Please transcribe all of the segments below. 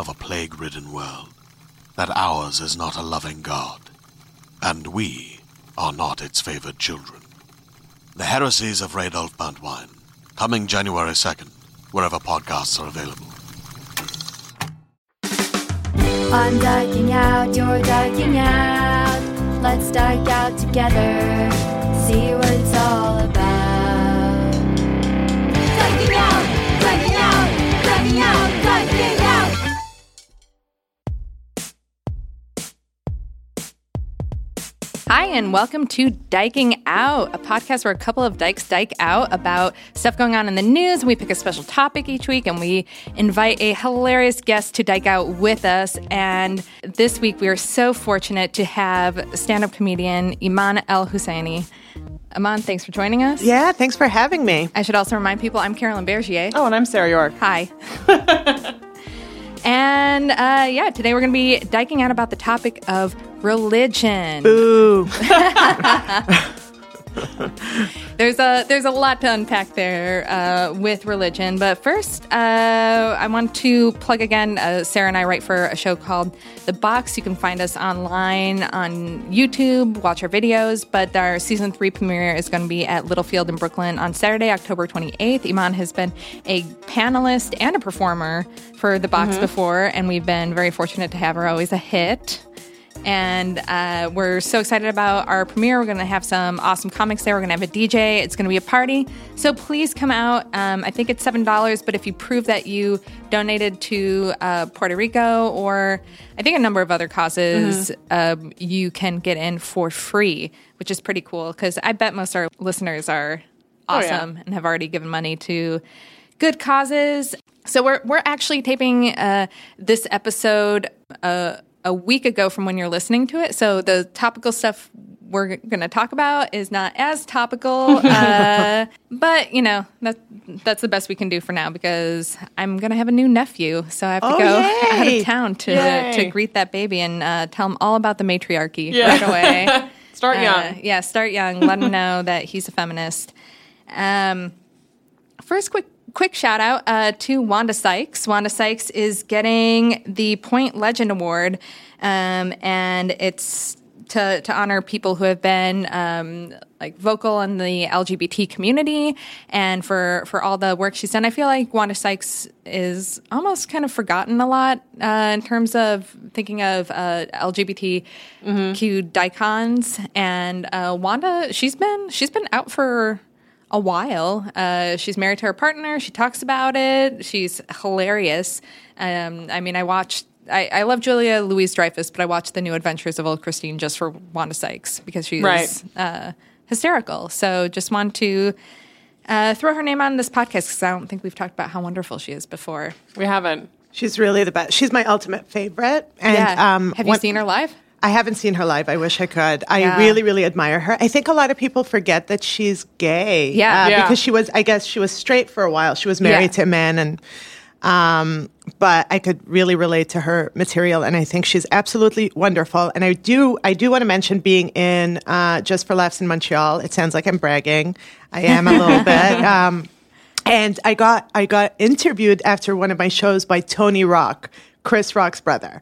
of a plague ridden world that ours is not a loving God, and we are not its favored children. The Heresies of Radolf Burntwine, coming January 2nd, wherever podcasts are available. I'm diking out, you're diking out. Let's dike out together, see what it's all about. Hi, and welcome to Dyking Out, a podcast where a couple of dykes dike out about stuff going on in the news. We pick a special topic each week and we invite a hilarious guest to dike out with us. And this week we are so fortunate to have stand up comedian Iman El Husseini. Eman, thanks for joining us. Yeah, thanks for having me. I should also remind people I'm Carolyn Bergier. Oh, and I'm Sarah York. Hi. and uh, yeah, today we're going to be diking out about the topic of religion. Ooh. There's a there's a lot to unpack there uh, with religion, but first uh, I want to plug again. Uh, Sarah and I write for a show called The Box. You can find us online on YouTube, watch our videos. But our season three premiere is going to be at Littlefield in Brooklyn on Saturday, October 28th. Eman has been a panelist and a performer for The Box before, and we've been very fortunate to have her. Always a hit and uh, we're so excited about our premiere. We're going to have some awesome comics there. We're going to have a DJ. It's going to be a party. So please come out. Um, I think it's seven dollars, but if you prove that you donated to uh, Puerto Rico or I think a number of other causes, um, you can get in for free, which is pretty cool. Because I bet most of our listeners are Oh, yeah. awesome and have already given money to good causes. So we're we're actually taping uh, this episode uh, a week ago from when you're listening to it. So the topical stuff we're going to talk about is not as topical, uh, but you know that that's the best we can do for now because I'm going to have a new nephew, so I have to Oh, go yay. out of town to Yay. to greet that baby and uh, tell him all about the matriarchy Yeah. right away. Start Uh, young. yeah, start young. Let him know that he's a feminist. Um, first, quick quick shout out uh, to Wanda Sykes. Wanda Sykes is getting the Point Legend Award, um, and it's to to honor people who have been um, like vocal in the LGBT community and for for all the work she's done. I feel like Wanda Sykes is almost kind of forgotten a lot uh, in terms of thinking of uh, LGBTQ dicons. And uh, Wanda, she's been she's been out for a while. Uh, she's married to her partner. She talks about it. She's hilarious. Um, I mean, I watched. I, I love Julia Louise Dreyfus, but I watched The New Adventures of Old Christine just for Wanda Sykes because she's Right. uh, hysterical. So just want to uh, throw her name on this podcast because I don't think we've talked about how wonderful she is before. We haven't. She's really the best. She's my ultimate favorite. And yeah. um, Have you when- seen her live? I haven't seen her live. I wish I could. I Yeah. really, really admire her. I think a lot of people forget that she's gay. Yeah. uh, Yeah. because she was. I guess she was straight for a while. She was married Yeah. to a man, and um, but I could really relate to her material, and I think she's absolutely wonderful. And I do, I do want to mention being in uh, Just for Laughs in Montreal. It sounds like I'm bragging. I am a little bit. Um, and I got I got interviewed after one of my shows by Tony Rock, Chris Rock's brother.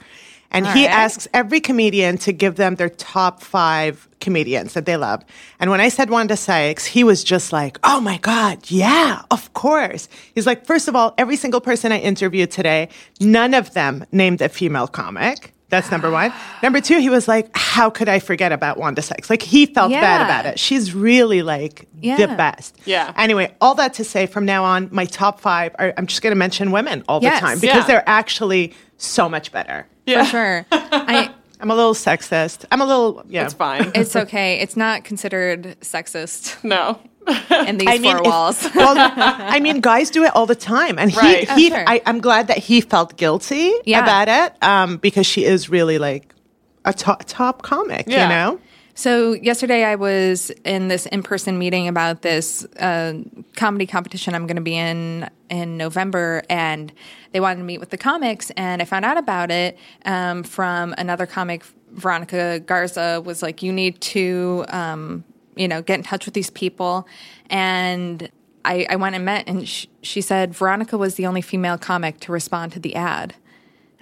And he right. asks every comedian to give them their top five comedians that they love. And when I said Wanda Sykes, he was just like, oh my God, yeah, of course. He's like, first of all, every single person I interviewed today, none of them named a female comic. That's number one. Number two, he was like, how could I forget about Wanda Sykes? Like, he felt bad about it. She's really like the best. Yeah. Anyway, all that to say, from now on, my top five are, I'm just going to mention women all Yes. the time because Yeah. they're actually so much better. Yeah. For sure. I, I'm a little sexist. I'm a little, yeah. It's fine. it's okay. It's not considered sexist no. in these I mean, four if- walls. well, I mean, guys do it all the time, and he, Right. Oh, he sure. I, I'm glad that he felt guilty Yeah. about it, um, because she is really like a to- top comic, Yeah. you know. So yesterday I was in this in-person meeting about this uh, comedy competition I'm going to be in in November, and they wanted to meet with the comics, and I found out about it um, from another comic, Veronica Garza, was like, "You need to, um, you know, get in touch with these people," and I, I went and met, and sh- she said Veronica was the only female comic to respond to the ad.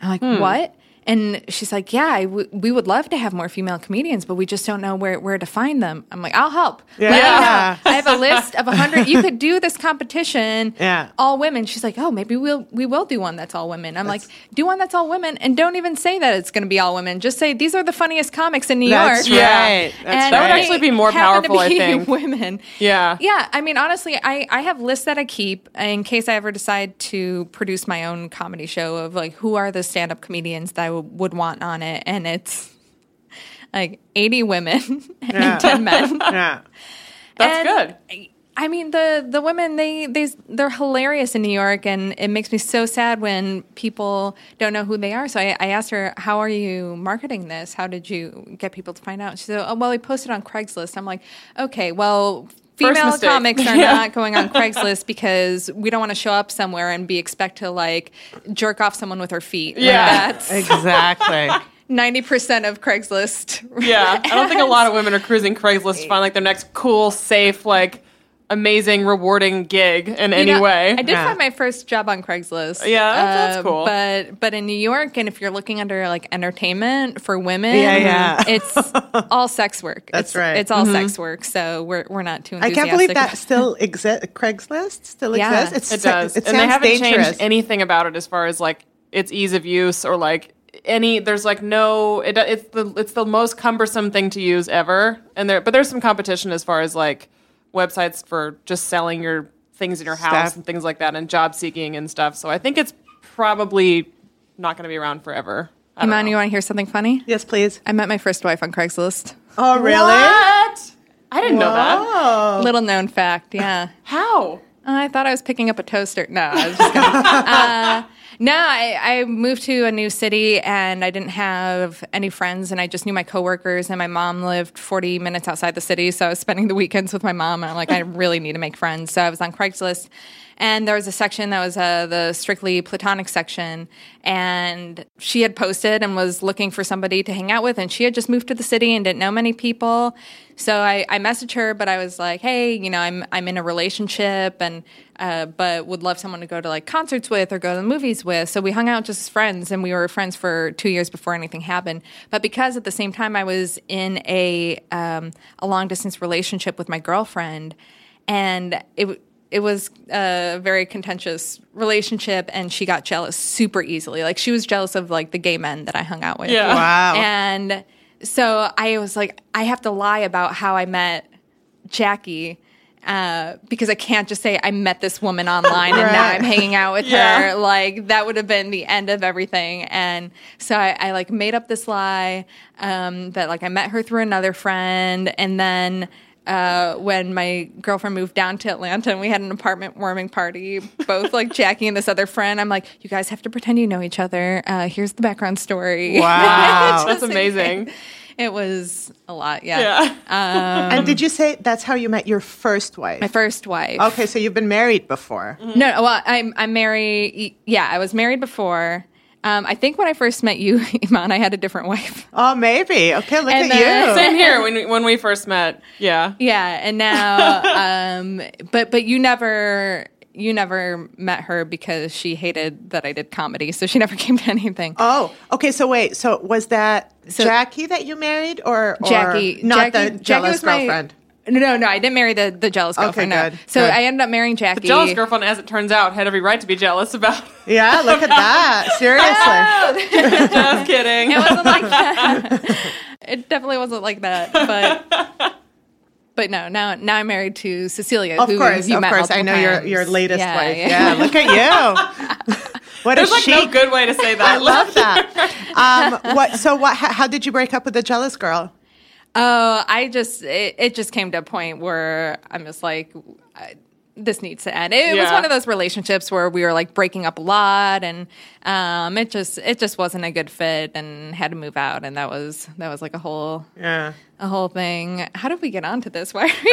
I'm like, Hmm. what? And she's like, yeah, I w- we would love to have more female comedians, but we just don't know where, where to find them. I'm like, I'll help. Let me Yeah. know. I have a list of 100. You could do this competition, Yeah. all women. She's like, oh, maybe we'll, we will do one that's all women. I'm like, do one that's all women and don't even say that it's going to be all women. Just say, these are the funniest comics in New That's York. Yeah. right. That's And That would actually be more they happen to powerful, I be think. Women. Yeah. Yeah. I mean, honestly, I, I have lists that I keep in case I ever decide to produce my own comedy show of like who are the stand up comedians that I w- would want on it. And it's like 80 women Yeah. and 10 men. Yeah. That's And, good. I mean, the the women they they they're hilarious in New York, and it makes me so sad when people don't know who they are. So I, I asked her, "How are you marketing this? How did you get people to find out?" She said, "Oh, well, we posted on Craigslist." I'm like, "Okay, well." Female comics are Yeah. not going on Craigslist because we don't want to show up somewhere and be expect to like jerk off someone with our feet. Like, Yeah. that's Exactly. ninety percent of Craigslist. Yeah. I don't think a lot of women are cruising Craigslist to find like their next cool, safe, like amazing, rewarding gig in any know, way. I did Yeah. find my first job on Craigslist. Yeah, that's- that's Uh, cool. But but in New York, and if you're looking under like entertainment for women, Yeah, yeah. it's all sex work. That's It's- right. It's all sex work. So we're we're not too. I can't believe that still exists. Craigslist still Yeah. exists. It's It does. It and they sounds haven't dangerous. changed anything about it as far as like its ease of use or like any there's like no it, it's the it's the most cumbersome thing to use ever and there but there's some competition as far as like websites for just selling your things in your house Stuff. and things like that and job seeking and stuff so i think it's probably not going to be around forever I don't Eman, know. you want to hear something funny? yes, please. I met my first wife on Craigslist. Oh, really? what i didn't know that. Little known fact, yeah. how I thought I was picking up a toaster. No, I was just kidding. uh, no, I, I moved to a new city and I didn't have any friends and I just knew my coworkers and my mom lived 40 minutes outside the city. So I was spending the weekends with my mom and I'm like, I really need to make friends. So I was on Craigslist and there was a section that was uh, the strictly platonic section. And she had posted and was looking for somebody to hang out with. And she had just moved to the city and didn't know many people. So I, I messaged her but i was like hey you know i'm, I'm in a relationship and uh, but would love someone to go to like concerts with or go to the movies with. So we hung out just as friends and we were friends for two years before anything happened. But because at the same time i was in a, um, a long distance relationship with my girlfriend and it it was a very contentious relationship and she got jealous super easily like she was jealous of like the gay men that i hung out with Yeah. Wow. and so i was like i have to lie about how i met jackie uh, because I can't just say I met this woman online and now I'm hanging out with Yeah. her. Like that would have been the end of everything. And so I, I like made up this lie um, that like I met her through another friend, and then uh, when my girlfriend moved down to Atlanta and we had an apartment warming party, both like Jackie and this other friend. I'm like, you guys have to pretend you know each other. Uh, here's the background story. Wow. That's amazing. It was a lot, yeah. Yeah. and did you say that's how you met your first wife? My first wife. okay, so you've been married before. No, no, well, I'm I'm married. Yeah, I was married before. Um, I think when I first met you, Eman, I had a different wife. Oh, maybe. Okay, look And at then- you. Same here when we, when we first met. Yeah. Yeah, and now, um, but but you never you never met her because she hated that I did comedy, so she never came to anything. Oh, okay. So wait. So was that So- Jackie that you married, or, or Jackie, not Jackie, the Jackie jealous was my- girlfriend? No, no, no, I didn't marry the the jealous Okay, girlfriend. no. good, So good. I ended up marrying Jackie. The jealous girlfriend, as it turns out, had every right to be jealous about. Yeah, look at that. Seriously. Just kidding. It wasn't like that. it definitely wasn't like that, but. But no, now now I'm married to Cecilia. Of who course, you of met course. I know your times. your latest Yeah, wife. yeah. Yeah. look at you. What There's a like no good way to say that. I love that. Um, what? So what? How, how did you break up with the jealous girl? Oh, I just it, it just came to a point where I'm just like, I, this needs to end. It was one of those relationships where we were like breaking up a lot, and um, it just it just wasn't a good fit, and had to move out, and that was that was like a whole Yeah. a whole thing. How did we get onto this? Why?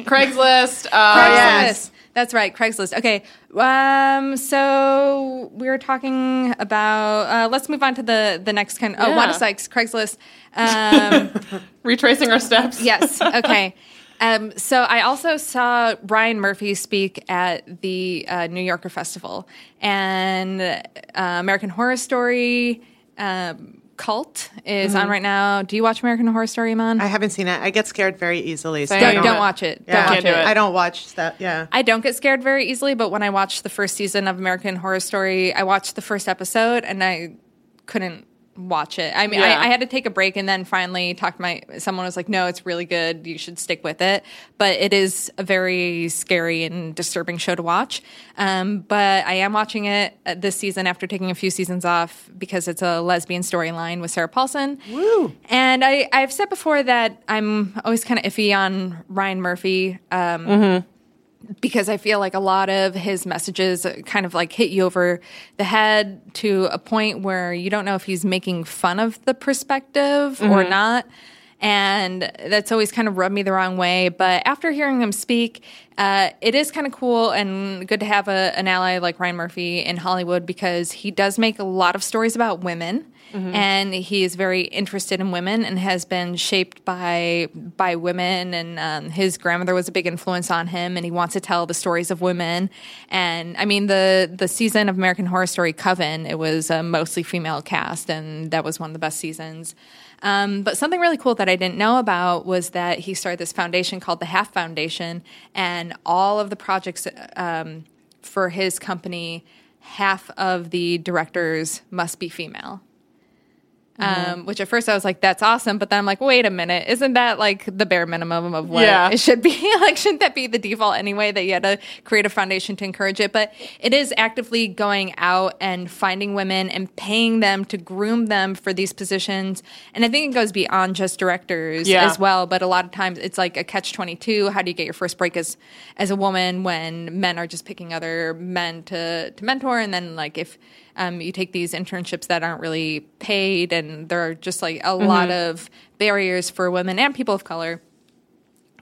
Craigslist. Uh, Craigslist. yes. That's right, Craigslist. Okay, um, so we were talking about. Uh, let's move on to the the next kind. Oh, Yeah. Wanda Sykes, Craigslist. Um, Retracing our steps. yes. Okay. Um, so I also saw Ryan Murphy speak at the uh, New Yorker Festival and uh, American Horror Story um, cult is on right now. Do you watch American Horror Story, Eman? I haven't seen it. I get scared very easily. So don't, don't- don't watch it. Yeah. Don't watch do it. it. I don't watch that. Yeah. I don't get scared very easily, but when I watched the first season of American Horror Story, I watched the first episode and I couldn't watch it. I mean, Yeah. I, I had to take a break and then finally talk to my someone was like, "No, it's really good. You should stick with it." But it is a very scary and disturbing show to watch. Um, but I am watching it uh, this season after taking a few seasons off because it's a lesbian storyline with Sarah Paulson. Woo! And I, I've said before that I'm always kind of iffy on Ryan Murphy. Um, because I feel like a lot of his messages kind of like hit you over the head to a point where you don't know if he's making fun of the perspective or mm-hmm. not. And that's always kind of rubbed me the wrong way. But after hearing him speak, uh, it is kind of cool and good to have a, an ally like Ryan Murphy in Hollywood because he does make a lot of stories about women. And he is very interested in women and has been shaped by by women. And um, his grandmother was a big influence on him and he wants to tell the stories of women. And i mean the the season of american horror story coven it was a mostly female cast and that was one of the best seasons um, but something really cool that I didn't know about was that he started this foundation called the Half Foundation, and all of the projects um, for his company, half of the directors must be female. Um, which at first I was like, that's awesome. But then I'm like, wait a minute, isn't that like the bare minimum of what Yeah. it should be? like, shouldn't that be the default anyway that you had to create a foundation to encourage it? But it is actively going out and finding women and paying them to groom them for these positions. And I think it goes beyond just directors Yeah. as well. But a lot of times it's like a catch 22. How do you get your first break as, as a woman when men are just picking other men to, to mentor? And then like if, um, you take these internships that aren't really paid, and there are just like a lot of barriers for women and people of color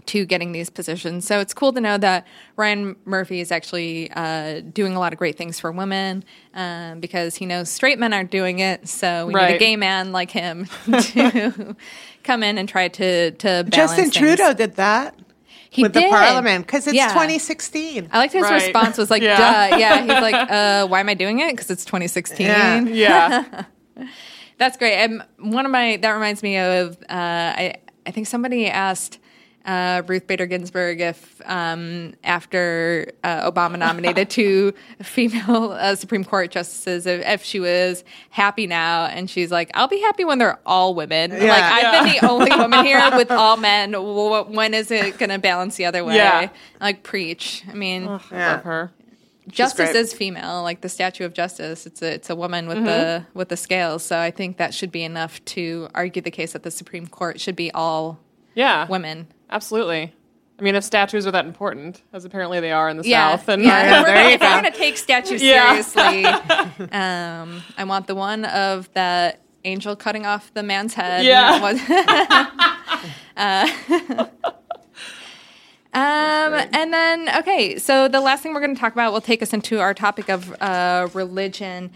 to getting these positions. So it's cool to know that Ryan Murphy is actually uh, doing a lot of great things for women um, because he knows straight men aren't doing it. So we need a gay man like him to come in and try to to balance Justin things. Trudeau did that He with the parliament because it's Yeah. 2016. I liked his Right. response was like, Yeah. duh. Yeah. He's like, uh, why am I doing it? Because it's 2016. Yeah. Yeah. That's great. And one of my that reminds me of uh, I I think somebody asked uh, Ruth Bader Ginsburg if um, after uh, Obama nominated two female uh, Supreme Court justices if, if she was happy now, and she's like, "I'll be happy when they're all women. Like I've been the only woman here with all men. W- when is it going to balance the other way? Yeah. Like preach. I mean." Yeah. Love her. justice is female like the statue of justice it's a it's a woman with Mm-hmm. the with the scales so i think that should be enough to argue the case that the supreme court should be all Yeah. women absolutely. I mean, if statues are that important, as apparently they are in the Yeah, South, and yeah. there you if we're gonna take statues Yeah. seriously, um, I want the one of the angel cutting off the man's head. Yeah. Uh, um, and then okay, so the last thing we're going to talk about will take us into our topic of uh, religion,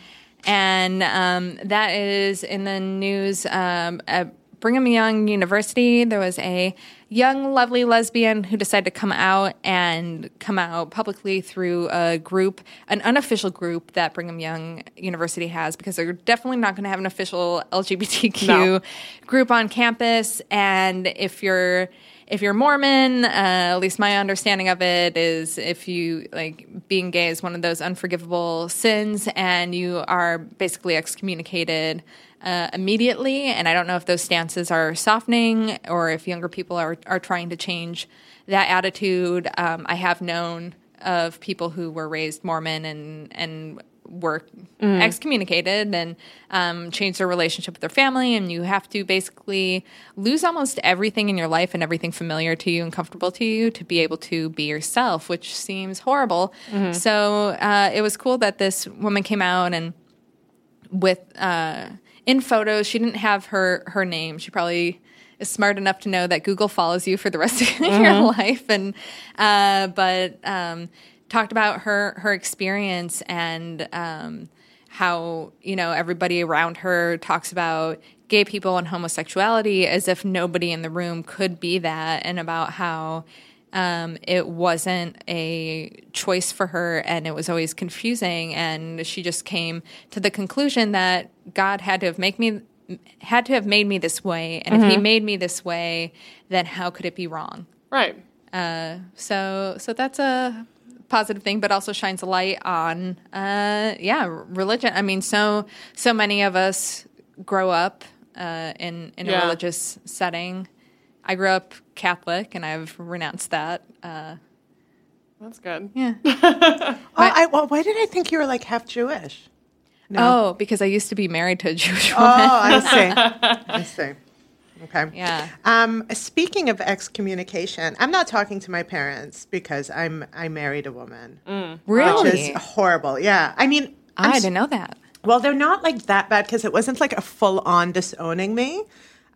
and um, that is in the news. Um, at Brigham Young University, there was a young, lovely lesbian who decided to come out and come out publicly through a group, an unofficial group that Brigham Young University has, because they're definitely not going to have an official LGBTQ No. group on campus. And if you're if you're Mormon, uh, at least my understanding of it is if you like being gay is one of those unforgivable sins, and you are basically excommunicated uh, immediately. And I don't know if those stances are softening or if younger people are are trying to change that attitude. Um, I have known of people who were raised Mormon and and were excommunicated and um, changed their relationship with their family, and you have to basically lose almost everything in your life and everything familiar to you and comfortable to you to be able to be yourself, which seems horrible. So uh, it was cool that this woman came out and with uh, in photos. She didn't have her her name. She probably is smart enough to know that Google follows you for the rest of your life, and uh, but um, talked about her her experience and um, how you know everybody around her talks about gay people and homosexuality as if nobody in the room could be that, and about how um, it wasn't a choice for her and it was always confusing and she just came to the conclusion that god had to have make me had to have made me this way and if he made me this way then how could it be wrong? Right. so so that's a positive thing but also shines a light on uh, yeah religion. I mean so so many of us grow up uh, in in a religious setting i grew up catholic and i've renounced that uh, That's good. yeah Oh, I, well, why did I think you were like half Jewish? Oh, because I used to be married to a Jewish woman. Oh, woman. I see. I see. Okay. Yeah. Um, speaking of excommunication, I'm not talking to my parents because I'm I married a woman, which really? is horrible. Yeah, I mean, I'm I s- didn't know that. Well, they're not like that bad because it wasn't like a full on disowning me,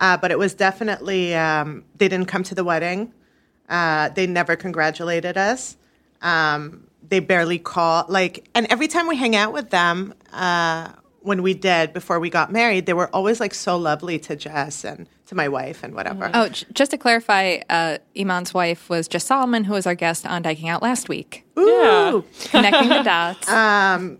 uh, but it was definitely um, they didn't come to the wedding. Uh, they never congratulated us. Um, they barely call like, and every time we hang out with them, uh, when we did before we got married, they were always like so lovely to Jess and to my wife and whatever. Oh, j- just to clarify, uh, Eman's wife was Jess Salomon, who was our guest on Dyking Out last week. Ooh. Connecting the dots.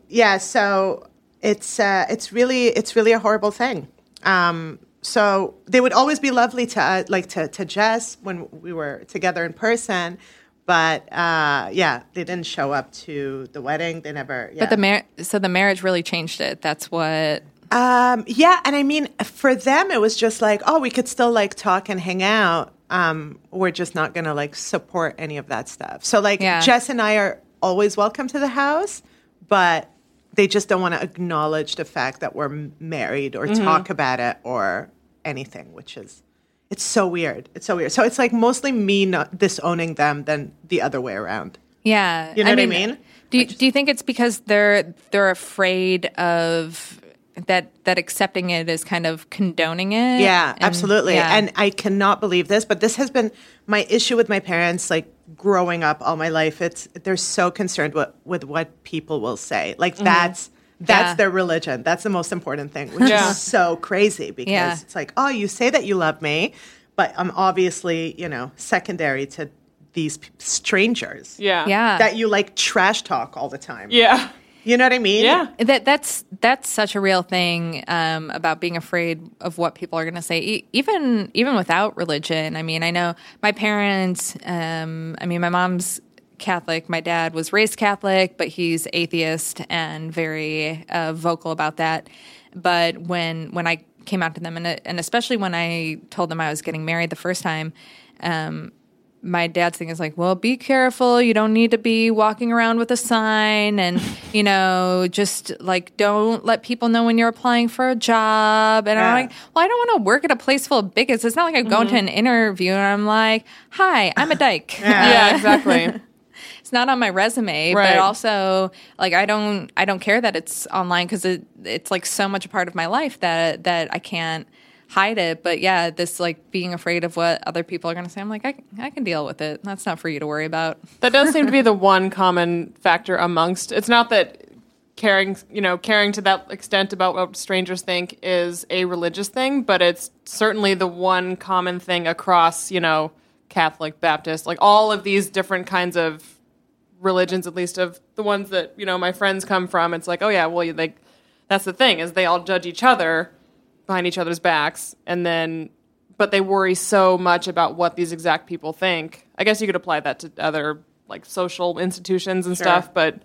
yeah so it's uh, it's really it's really a horrible thing um, so they would always be lovely to uh, like to, to jess when we were together in person but uh, yeah they didn't show up to the wedding they never yeah. But the mar- so the marriage really changed it. That's what. um, yeah and i mean for them it was just like oh we could still like talk and hang out um, we're just not gonna like support any of that stuff so like Yeah. jess and i are always welcome to the house but they just don't want to acknowledge the fact that we're married or mm-hmm. talk about it or anything, which is it's so weird. It's so weird. So it's like mostly me not disowning them than the other way around. Yeah, You know what I mean? Do you, do you think it's because they're they're afraid of that that accepting it is kind of condoning it? Yeah, And- absolutely. yeah. And I cannot believe this, but this has been my issue with my parents like growing up all my life. It's they're so concerned with with what people will say. Like that's that's Mm-hmm. Yeah. their religion. That's the most important thing, which Yeah. is so crazy because Yeah. it's like, "Oh, you say that you love me, but I'm obviously, you know, secondary to these p- strangers Yeah. yeah, that you like trash talk all the time." Yeah. You know what I mean? Yeah. That that's that's such a real thing um, about being afraid of what people are going to say, e- even even without religion. I mean, I know my parents. Um, I mean, my mom's Catholic. My dad was raised Catholic, but he's atheist and very uh, vocal about that. But when when I came out to them, and and especially when I told them I was getting married the first time. Um, my dad's thing is like, well, be careful. You don't need to be walking around with a sign, and you know, just like don't let people know when you're applying for a job. And Yeah. I'm like, well, I don't want to work at a place full of bigots. It's not like I'm going to mm-hmm. an interview and I'm like, hi, I'm a dyke. yeah, exactly. it's not on my resume Right. but also like i don't i don't care that it's online because it, it's like so much a part of my life that that i can't hide it but yeah this like being afraid of what other people are going to say i'm like I, I can deal with it that's not for you to worry about That does seem to be the one common factor amongst. It's not that caring, you know, caring to that extent about what strangers think is a religious thing, but it's certainly the one common thing across, you know, Catholic, Baptist, like all of these different kinds of religions, at least of the ones that you know my friends come from. It's like, oh yeah, well, like that's the thing is they all judge each other behind each other's backs, and then but they worry so much about what these exact people think. I guess you could apply that to other like social institutions and stuff, but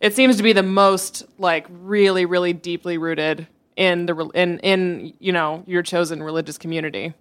it seems to be the most like really, really deeply rooted in the in in you know your chosen religious community.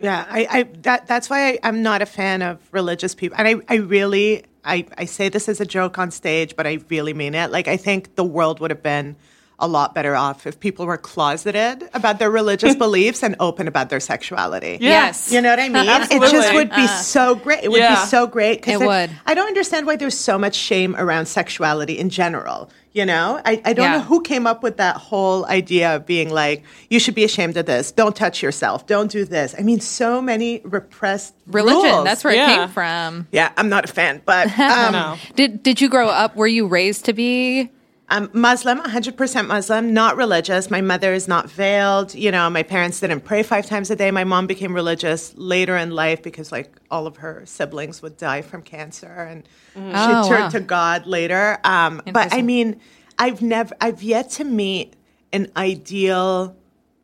Yeah, I, I that that's why I, I'm not a fan of religious people, and I, I really I, I say this as a joke on stage, but I really mean it. Like I think the world would have been a lot better off if people were closeted about their religious beliefs and open about their sexuality. Yes. You know what I mean? It just would be so great. It would Yeah. be so great. 'cause It would. I don't understand why there's so much shame around sexuality in general. You know, I, I don't Yeah. know who came up with that whole idea of being like, you should be ashamed of this. Don't touch yourself. Don't do this. I mean, so many repressed religion rules. that's where it came from Yeah, I'm not a fan, but um, No. did did you grow up were you raised to be I'm Muslim, 100% Muslim, not religious. My mother is not veiled. You know, my parents didn't pray five times a day. My mom became religious later in life because, like, all of her siblings would die from cancer, and Oh, she turned wow. to God later. Um, but I mean, I've never, I've yet to meet an ideal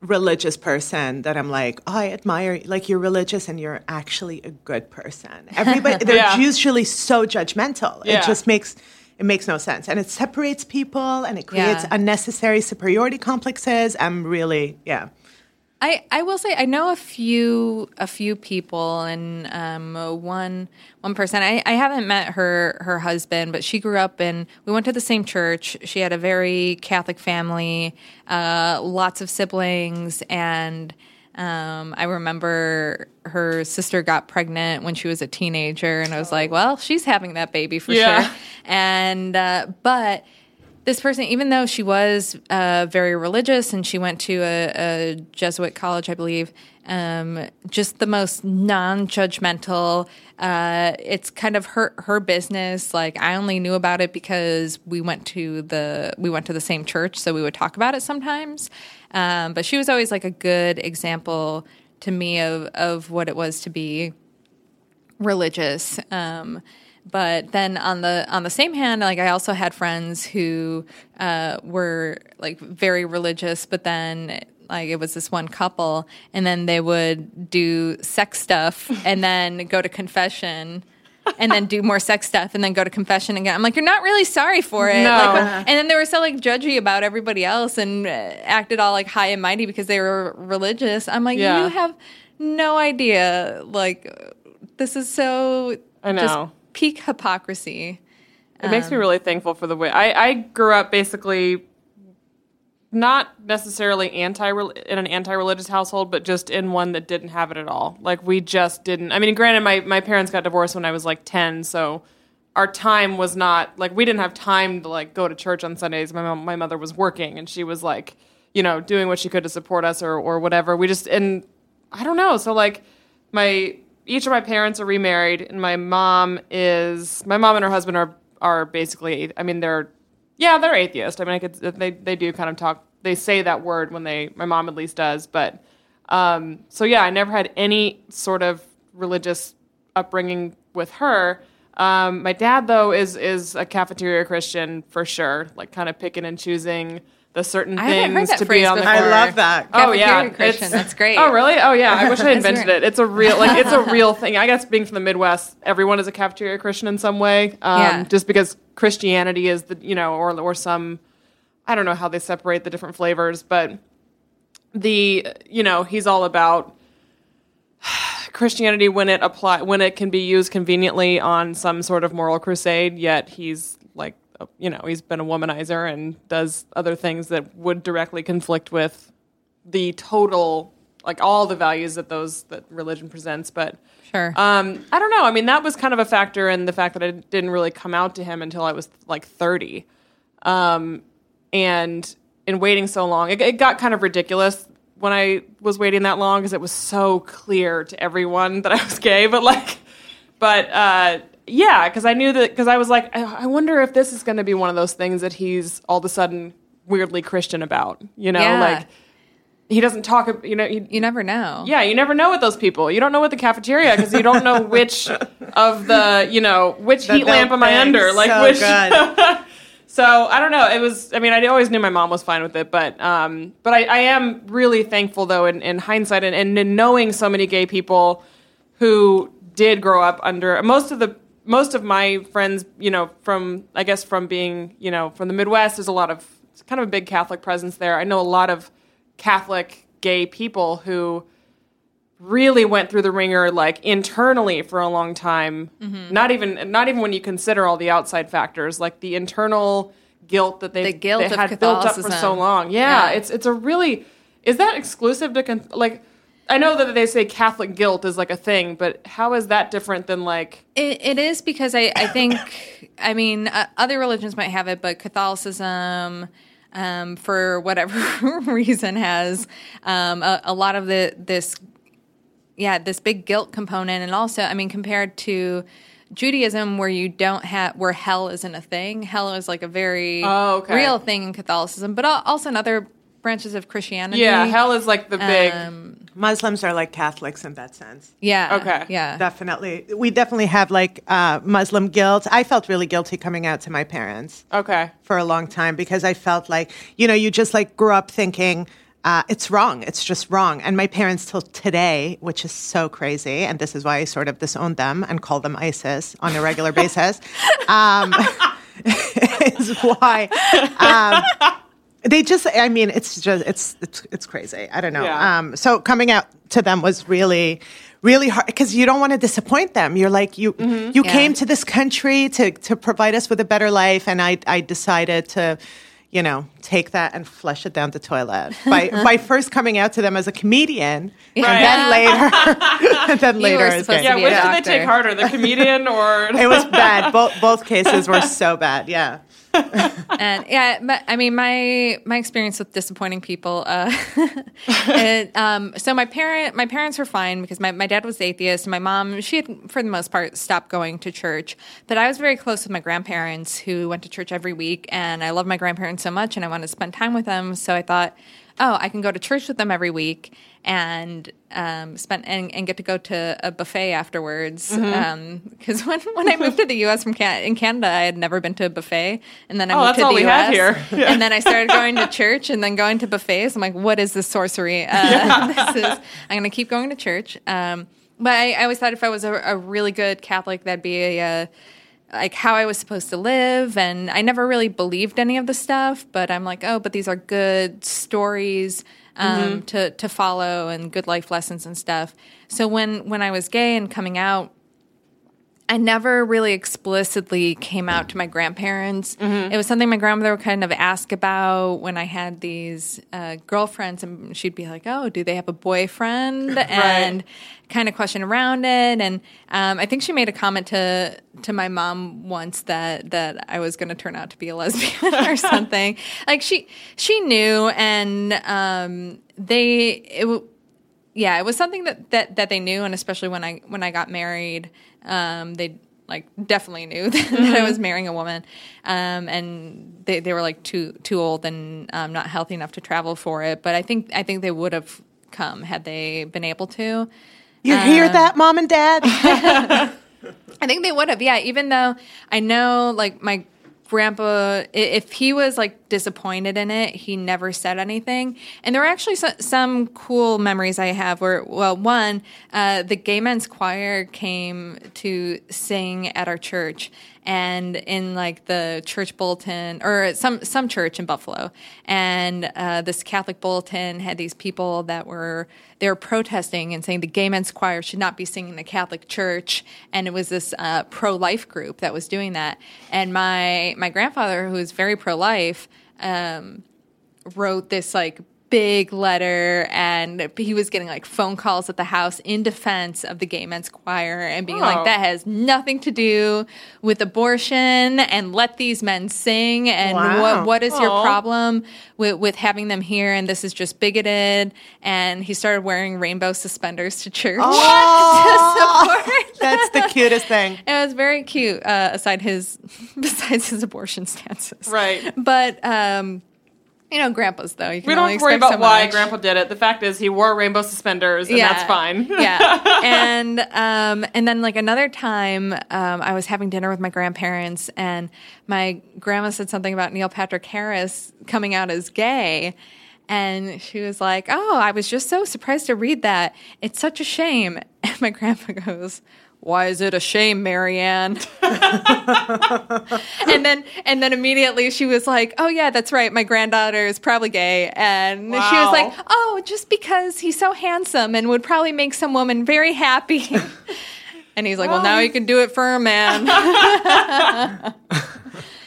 religious person that I'm like, oh, I admire. you. Like, you're religious and you're actually a good person. Everybody, they're Yeah. usually so judgmental. Yeah. It just makes it makes no sense. And it separates people and it creates Yeah. unnecessary superiority complexes. I'm really yeah. I, I will say I know a few a few people and um, one one person. I, I haven't met her her husband but she grew up in we went to the same church. She had a very Catholic family uh, lots of siblings and um, I remember her sister got pregnant when she was a teenager and I was like well she's having that baby for Yeah. sure and uh, but this person, even though she was uh, very religious and she went to a, a Jesuit college, I believe, um, just the most non-judgmental. Uh, it's kind of her her business. Like I only knew about it because we went to the we went to the same church, so we would talk about it sometimes. Um, but she was always like a good example to me of of what it was to be religious. Um, but then on the on the same hand, like I also had friends who uh, were like very religious, but then like it was this one couple, and then they would do sex stuff, and then go to confession. And then do more sex stuff and then go to confession again. I'm like, you're not really sorry for it. No. Like, and then they were so like judgy about everybody else and uh, acted all like high and mighty because they were religious. I'm like, Yeah. you have no idea. Like, this is so I know. just peak hypocrisy. It makes me really thankful for the way I, I grew up basically not necessarily anti in an anti-religious household, but just in one that didn't have it at all. Like we just didn't. I mean, granted, my my parents got divorced when I was like ten, so our time was not like we didn't have time to like go to church on Sundays. My mom, my mother was working, and she was like, you know, doing what she could to support us or or whatever. We just and I don't know. So like my each of my parents are remarried, and my mom is my mom and her husband are are basically. I mean, they're yeah, they're atheist. I mean, I could they they do kind of talk. They say that word when they my mom at least does, but um, so yeah, I never had any sort of religious upbringing with her. Um, my dad though is is a cafeteria Christian for sure, like kind of picking and choosing the certain I things to be phrase on the. before. i love that Oh yeah, Christian, It's- that's great. Oh really? Oh yeah. I wish I invented it. It's a real like it's a real thing. I guess being from the Midwest, everyone is a cafeteria Christian in some way. Um, Yeah. Just because Christianity is the you know or or some I don't know how they separate the different flavors, but the you know he's all about Christianity when it apply when it can be used conveniently on some sort of moral crusade. Yet he's like, you know, he's been a womanizer and does other things that would directly conflict with the total, like all the values that those that religion presents. But Sure. um, I don't know. I mean, that was kind of a factor in the fact that I didn't really come out to him until I was like 30. Um, and in waiting so long, it, it got kind of ridiculous when I was waiting that long because it was so clear to everyone that I was gay. But like, but uh, yeah, because I knew that because I was like, I, I wonder if this is going to be one of those things that he's all of a sudden weirdly Christian about. You know, Yeah. like he doesn't talk. You know, he, you never know. yeah, you never know with those people. You don't know with the cafeteria because you don't know which of the, you know, which The heat lamp am I under? Like so which. so I don't know. It was. I mean, I always knew my mom was fine with it, but um, but I, I am really thankful though in, in hindsight and, and in knowing so many gay people who did grow up under most of the most of my friends, you know, from I guess from being you know from the Midwest, there's a lot of it's kind of a big Catholic presence there. I know a lot of Catholic gay people who really went through the ringer like internally for a long time Mm-hmm. not even not even when you consider all the outside factors like the internal guilt that they The guilt they had built up for so long yeah, Yeah. it's it's a really is that exclusive to con- like I know that they say Catholic guilt is like a thing, but how is that different than like It, it is because I, I think, I mean, uh, other religions might have it, but Catholicism, um, for whatever reason, has um, a, a lot of the this, yeah, this big guilt component, and also, I mean, compared to Judaism, where you don't have where hell isn't a thing. Hell is like a very Oh, okay. real thing in Catholicism, but also in other branches of Christianity. yeah, hell is like the big Um, Muslims are like Catholics in that sense. Yeah. Okay. Yeah. Definitely. We definitely have like uh, Muslim guilt. I felt really guilty coming out to my parents okay. for a long time because I felt like, you know, you just like grew up thinking, uh, it's wrong. It's just wrong. And my parents, till today, which is so crazy, and this is why I sort of disown them and call them ISIS on a regular basis, um, is why um, they just. I mean, it's just it's it's it's crazy. I don't know. Yeah. Um, so coming out to them was really. Really hard because you don't want to disappoint them. You're like you. You Yeah. came to this country to to provide us with a better life, and I I decided to, you know, take that and flush it down the toilet by by first coming out to them as a comedian, Right. and then later, and then You later were as supposed gay. Yeah, which did they take harder, the comedian or It was bad. Both both cases were so bad. Yeah. And yeah, but, I mean, my my experience with disappointing people. Uh, it, um, so my parent, my parents were fine because my, my dad was atheist, and my mom, she had for the most part stopped going to church. But I was very close with my grandparents, who went to church every week, and I love my grandparents so much, and I wanted to spend time with them. So I thought, oh, I can go to church with them every week and um, spend and, and get to go to a buffet afterwards. Because when, when I moved to the U.S. from Can- in Canada, I had never been to a buffet, and then I Oh, moved that's to all the we U.S. here. Yeah. And then I started going to church and then going to buffets. I'm like, what is this sorcery? Uh, this is, I'm going to keep going to church. Um, but I, I always thought if I was a, a really good Catholic, that'd be a, uh like how I was supposed to live. And I never really believed any of the stuff, but I'm like, oh, but these are good stories um, to to follow and good life lessons and stuff. So when when I was gay and coming out, I never really explicitly came out to my grandparents. It was something my grandmother would kind of ask about when I had these uh, girlfriends, and she'd be like, "Oh, do they have a boyfriend?" and kind of question around it. And um, I think she made a comment to to my mom once that that I was going to turn out to be a lesbian or something. like she she knew, and um, they it. yeah, it was something that, that, that they knew, and especially when I when I got married, um, they like definitely knew that, I was marrying a woman, um, and they, they were like too too old and um, not healthy enough to travel for it. But I think I think they would have come had they been able to. You hear that, mom and dad? I think they would have, yeah. Even though I know, like my grandpa, if he was like disappointed in it, he never said anything. And there were actually some, cool memories I have. Where, well, one, uh, the gay men's choir came to sing at our church, and in like the church bulletin or some some church in Buffalo, and uh, this Catholic bulletin had these people that were they were protesting and saying the gay men's choir should not be singing in the Catholic church, and it was this uh, pro life group that was doing that, and my my grandfather who was very pro life. Um, wrote this like big letter and he was getting like phone calls at the house in defense of the gay men's choir and being Oh. like that has nothing to do with abortion and let these men sing and Wow. what what is your problem with with having them here and this is just bigoted and he started wearing rainbow suspenders to church to support That's the cutest thing. it was very cute uh, aside his besides his abortion stances Right. but um you know grandpas though We don't only have to worry about so why much. Grandpa did it. The fact is, he wore rainbow suspenders, and that's fine. yeah. And um, and then like another time, um, I was having dinner with my grandparents, and my grandma said something about Neil Patrick Harris coming out as gay. And she was like, "Oh, I was just so surprised to read that. It's such a shame." And my grandpa goes, "Why is it a shame, Marianne?" and then and then immediately she was like, "Oh yeah, that's right. My granddaughter is probably gay." And she was like, "Oh, just because he's so handsome and would probably make some woman very happy." and he's like, "Well, now you can do it for a man."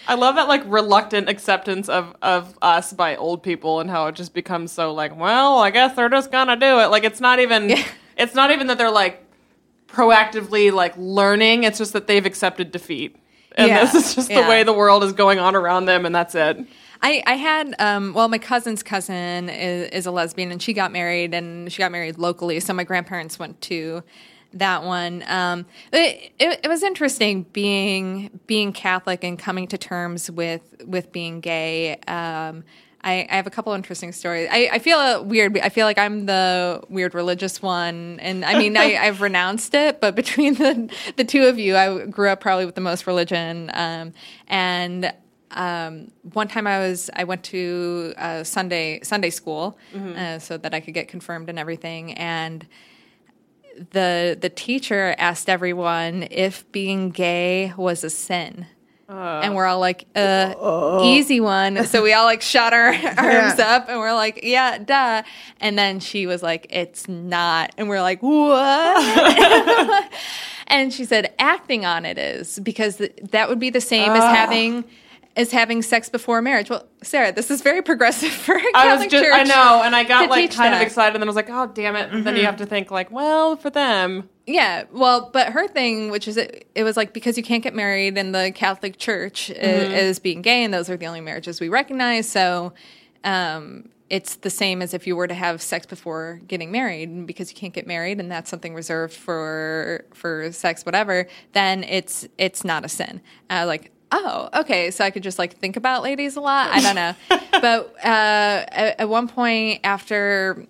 I love that like reluctant acceptance of of us by old people and how it just becomes so like, well, I guess they're just gonna do it. Like it's not even it's not even that they're like proactively like learning. It's just that they've accepted defeat. And Yeah, this is just the way the world is going on around them and that's it. I, I had um, well, my cousin's cousin is, is a lesbian, and she got married, and she got married locally. So my grandparents went to that one. Um, it, it, it was interesting being being Catholic and coming to terms with with being gay. Um, I, I have a couple interesting stories. I, I feel uh, weird. I feel like I'm the weird religious one, and I mean I, I've renounced it. But between the the two of you, I grew up probably with the most religion, um, and um, one time I was I went to uh, Sunday Sunday school uh, so that I could get confirmed and everything, and the the teacher asked everyone if being gay was a sin. And we're all like, uh, easy one. So we all like shot our arms up and we're like, yeah, duh. And then she was like, it's not. And we're like, what? and she said, acting on it is because th- that would be the same as having. As having sex before marriage. Well, Sarah, this is very progressive for a Catholic I was just church. I know, and I got like kind of excited and then I was like, oh damn it. And then you have to think like, well, for them. Yeah, well, but her thing, which is it, it was like because you can't get married in the Catholic Church i- is, being gay, and those are the only marriages we recognize. So um, it's the same as if you were to have sex before getting married, and because you can't get married, and that's something reserved for for sex, whatever. Then it's it's not a sin. Uh, like. Oh, okay. So I could just like think about ladies a lot. I don't know, but uh, at, at one point after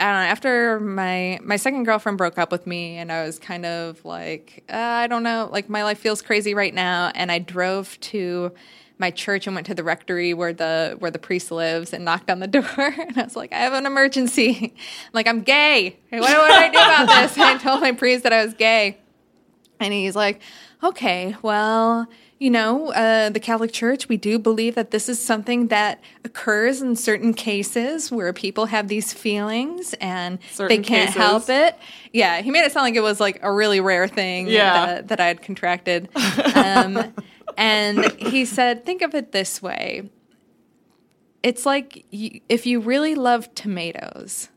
I don't know. After my my second girlfriend broke up with me, and I was kind of like, uh, I don't know, like my life feels crazy right now. And I drove to my church and went to the rectory where the where the priest lives and knocked on the door. And I was like, I have an emergency. I'm like, I'm gay. What, what do I do about this? And I told my priest that I was gay. And he's like, okay, well, you know, uh, the Catholic Church, we do believe that this is something that occurs in certain cases where people have these feelings and Certain they can't cases. help it. Yeah, he made it sound like it was like a really rare thing Yeah. that, that I had contracted. Um, and he said, think of it this way it's like you, if you really love tomatoes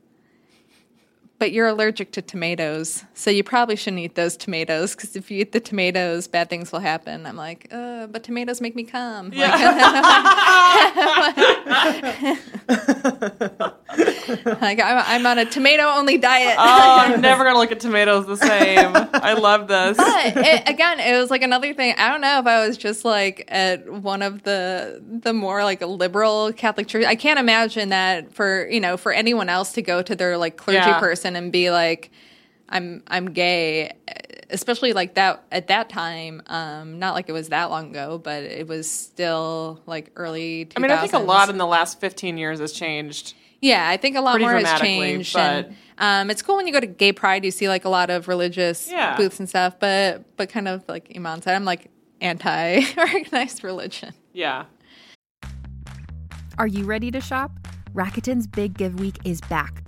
but you're allergic to tomatoes, so you probably shouldn't eat those tomatoes because if you eat the tomatoes, bad things will happen. I'm like, uh, but tomatoes make me cum. Like, like I'm, I'm on a tomato only diet. Oh, I'm never gonna look at tomatoes the same. I love this. but it, again, it was like another thing. I don't know if I was just like at one of the the more like liberal Catholic church. I can't imagine that for you know for anyone else to go to their like clergy Yeah. person and be like, I'm I'm gay, especially like that at that time. Um, not like it was that long ago, but it was still like early. 2000s. I mean, I think a lot in the last 15 years has changed. Yeah, I think a lot more has dramatically, changed. and, um, it's cool when you go to gay pride, you see like a lot of religious Yeah. booths and stuff. But but kind of like Eman said, I'm like anti-organized religion. Yeah. Are you ready to shop? Rakuten's Big Give Week is back.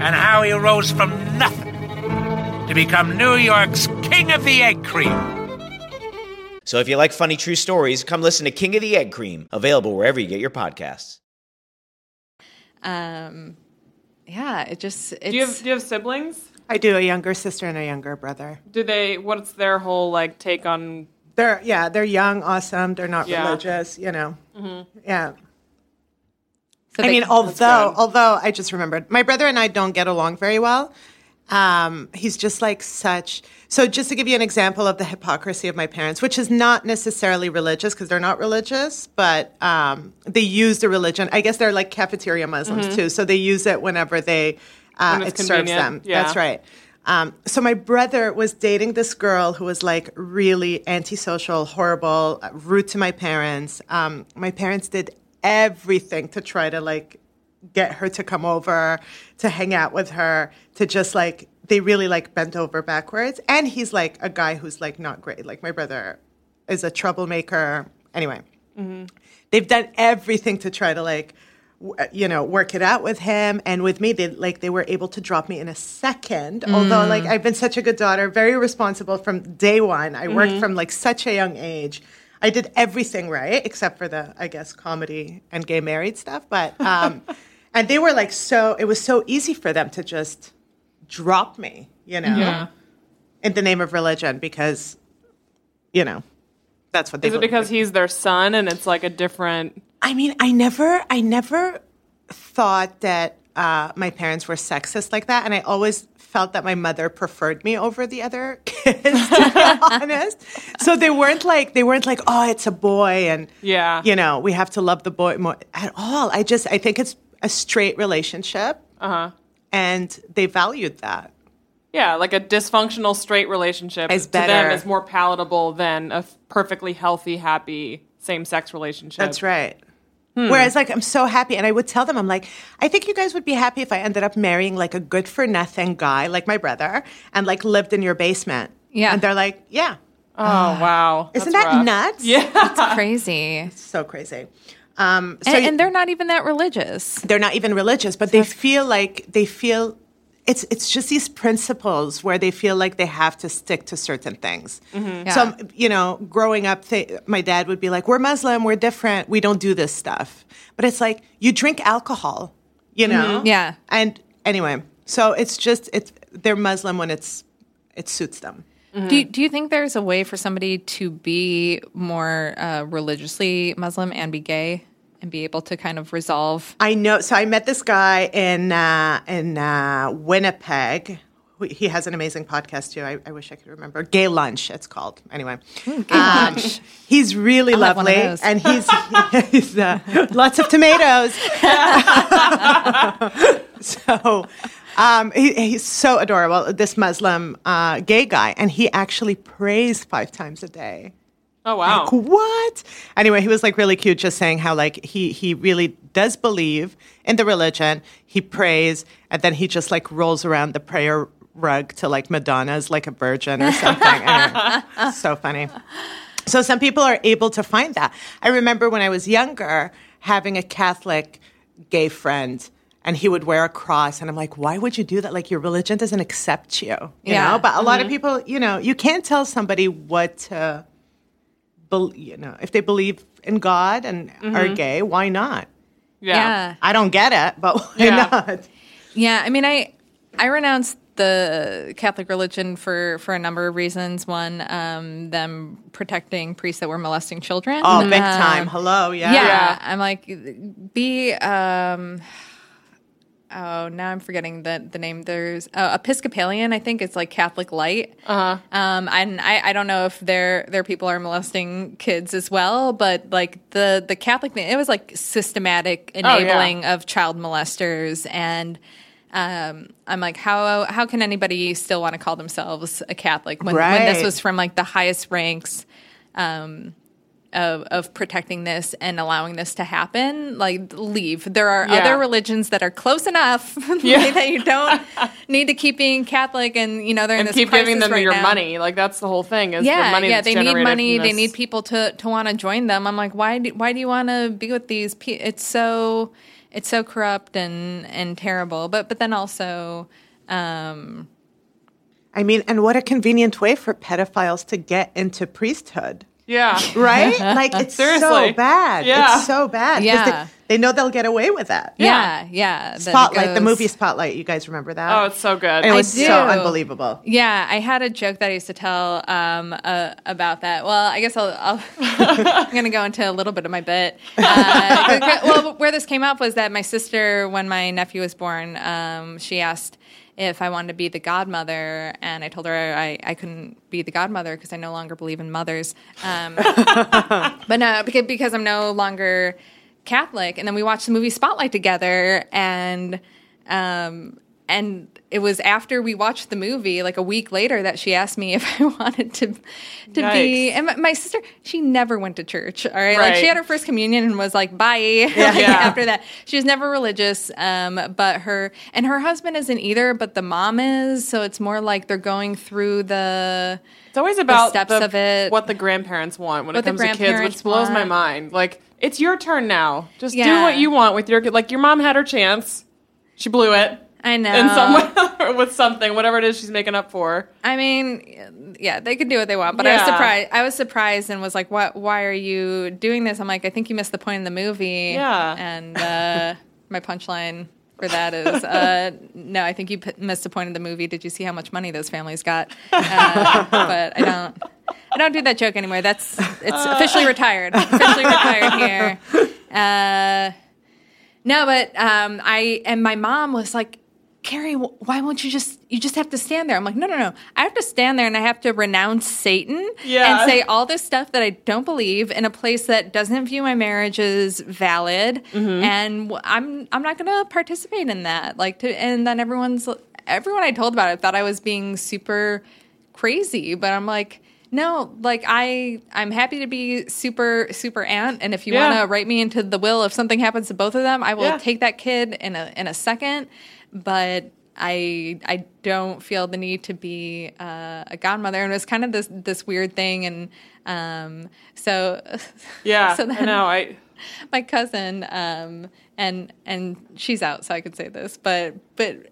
and how he rose from nothing to become New York's King of the Egg Cream. So if you like funny true stories, come listen to King of the Egg Cream, available wherever you get your podcasts. Um, yeah, it just it's, Do you have do you have siblings? I do a younger sister and a younger brother. Do they? What's their whole like take on? They're yeah, they're young, awesome. They're not Yeah. religious, you know. Mm-hmm. Yeah. So I mean, although although I just remembered, my brother and I don't get along very well. Um, he's just like such. So, just to give you an example of the hypocrisy of my parents, which is not necessarily religious because they're not religious, but um, they use the religion. I guess they're like cafeteria Muslims too, so they use it whenever they uh, When it it's serves convenient, them. yeah. That's right. Um, so my brother was dating this girl who was like really antisocial, horrible, uh, rude to my parents. Um, my parents did everything to try to like get her to come over, to hang out with her, to just like they really like bent over backwards. And he's like a guy who's like not great. Like my brother is a troublemaker. Anyway, mm-hmm. they've done everything to try to like w- you know work it out with him. And with me they like they were able to drop me in a second. Although like mm. i've been such a good daughter very responsible from day one. I worked mm-hmm. from like such a young age i did everything right except for the i guess comedy and gay married stuff but um and they were like so it was so easy for them to just drop me you know Yeah. in the name of religion because you know that's what they Is it because he's their son and it's like a different? I mean, I never, I never thought that uh, my parents were sexist like that, and I always felt that my mother preferred me over the other kids. To be honest, so they weren't like they weren't like, oh, it's a boy, and Yeah. you know, we have to love the boy more at all. I just, I think it's a straight relationship, Uh huh. and they valued that. Yeah, like a dysfunctional straight relationship Is to them better. is more palatable than a perfectly healthy, happy same sex relationship. That's right. Whereas, like, I'm so happy, and I would tell them, I'm like, I think you guys would be happy if I ended up marrying like a good for nothing guy, like my brother, and like lived in your basement. Yeah. and they're like, yeah, Oh wow, isn't That's that rough. nuts? Yeah. It's crazy, so crazy. Um, so and, and they're not even that religious. they're not even religious, but they feel like they feel it's it's just these principles where they feel like they have to stick to certain things. Mm-hmm. Yeah. So you know, growing up, th- my dad would be like, "We're Muslim, we're different, we don't do this stuff." But it's like you drink alcohol, you know. Mm-hmm. Yeah. And anyway, so it's just it's they're Muslim when it's it suits them. Mm-hmm. Do you, do you think there's a way for somebody to be more uh, religiously Muslim and be gay and be able to kind of resolve? I know. So I met this guy in uh, in uh, Winnipeg, he has an amazing podcast too. I, I wish I could remember. Gay Lunch, it's called. Anyway, Gay Um, Lunch. He's really I'll have one of lovely, and he's, he's uh, lots of tomatoes. so um, he, he's so adorable. This Muslim uh, gay guy, and he actually prays five times a day. Oh wow. Like, what? Anyway, he was like really cute, just saying how like he he really does believe in the religion. He prays, and then he just like rolls around the prayer rug to like Madonna's like a virgin or something. Anyway, so funny. So some people are able to find that. I remember when I was younger having a Catholic gay friend. And he would wear a cross, and I'm like, why would you do that? Like your religion doesn't accept you, you Yeah. know. But a lot of Mhm. people, you know, you can't tell somebody what to bel you know, if they believe in God and are Mhm. gay, why not? Yeah. Yeah. I don't get it, but why Yeah. not? Yeah, I mean, I I renounced the Catholic religion for for a number of reasons. One, um, them protecting priests that were molesting children. Oh, big Um, time. Hello, yeah. yeah. Yeah. I'm like, be. Um, oh, now I'm forgetting the the name. There's uh, Episcopalian. I think it's like Catholic light. Uh-huh. Um, and I, I don't know if their their people are molesting kids as well, but like the the Catholic thing, it was like systematic Oh, yeah. enabling of child molesters, and um, I'm like, how how can anybody still want to call themselves a Catholic when, when this was from like the highest ranks? Um, of, of protecting this and allowing this to happen, like leave. There are Yeah. other religions that are close enough Yeah. that you don't need to keep being Catholic, and you know they're in this keep giving them right your now. money. Like that's the whole thing. Is Yeah, the money yeah, they need money. They need people to to want to join them. I'm like, why? Do, why do you want to be with these? Pe- it's so it's so corrupt and and terrible. But but then also. Um, I mean, and what a convenient way for pedophiles to get into priesthood. Yeah. Right? Like it's so bad. Yeah. It's so bad. Yeah. They, they know they'll get away with that. yeah, yeah. that it Spotlight, the movie Spotlight. You guys remember that? Oh, it's so good. It I was do. so unbelievable. Yeah, I had a joke that I used to tell um, uh, about that. Well, I guess I'll, I'll I'm going to go into a little bit of my bit. Uh, well, where this came up was that my sister, when my nephew was born, um, she asked if I wanted to be the godmother, and I told her I, I couldn't be the godmother because I no longer believe in mothers. Um, but no, because, because I'm no longer Catholic. And then we watched the movie Spotlight together, and um, and it was after we watched the movie, like a week later, that she asked me if I wanted to to be. And my, my sister, she never went to church. All right, like she had her first communion and was like, "Bye." Like, Yeah. After that, she was never religious. Um, but her and her husband isn't either, but the mom is. So it's more like they're going through the. It's always about steps the- of it. what the grandparents want when What it the comes to kids, which blows my mind. Like it's your turn now. Just do what you want with your kid. Like your mom had her chance, she blew it. I know. In some way, with something, whatever it is she's making up for. I mean, yeah, they can do what they want, but I was surprised. I was surprised and was like, "What? Why are you doing this?" I'm like, "I think you missed the point in the movie." Yeah. And uh, my punchline for that is, uh, "No, I think you p- missed the point of the movie. Did you see how much money those families got?" Uh, but I don't. I don't do that joke anymore. That's it's officially retired. Officially retired here. Uh, no, but um, I and my mom was like, Carrie, why won't you just you just have to stand there? I'm like, no, no, no. I have to stand there and I have to renounce Satan Yeah. and say all this stuff that I don't believe in a place that doesn't view my marriage as valid, mm-hmm. and I'm I'm not going to participate in that. Like, to, and then everyone's everyone I told about it thought I was being super crazy, but I'm like. No, like I, I'm happy to be super, super aunt, and if you Yeah. want to write me into the will, if something happens to both of them, I will Yeah. take that kid in a in a second. But I, I don't feel the need to be uh, a godmother, and it was kind of this this weird thing, and um, so Yeah, so I know. I my cousin, um, and and she's out, so I could say this, but but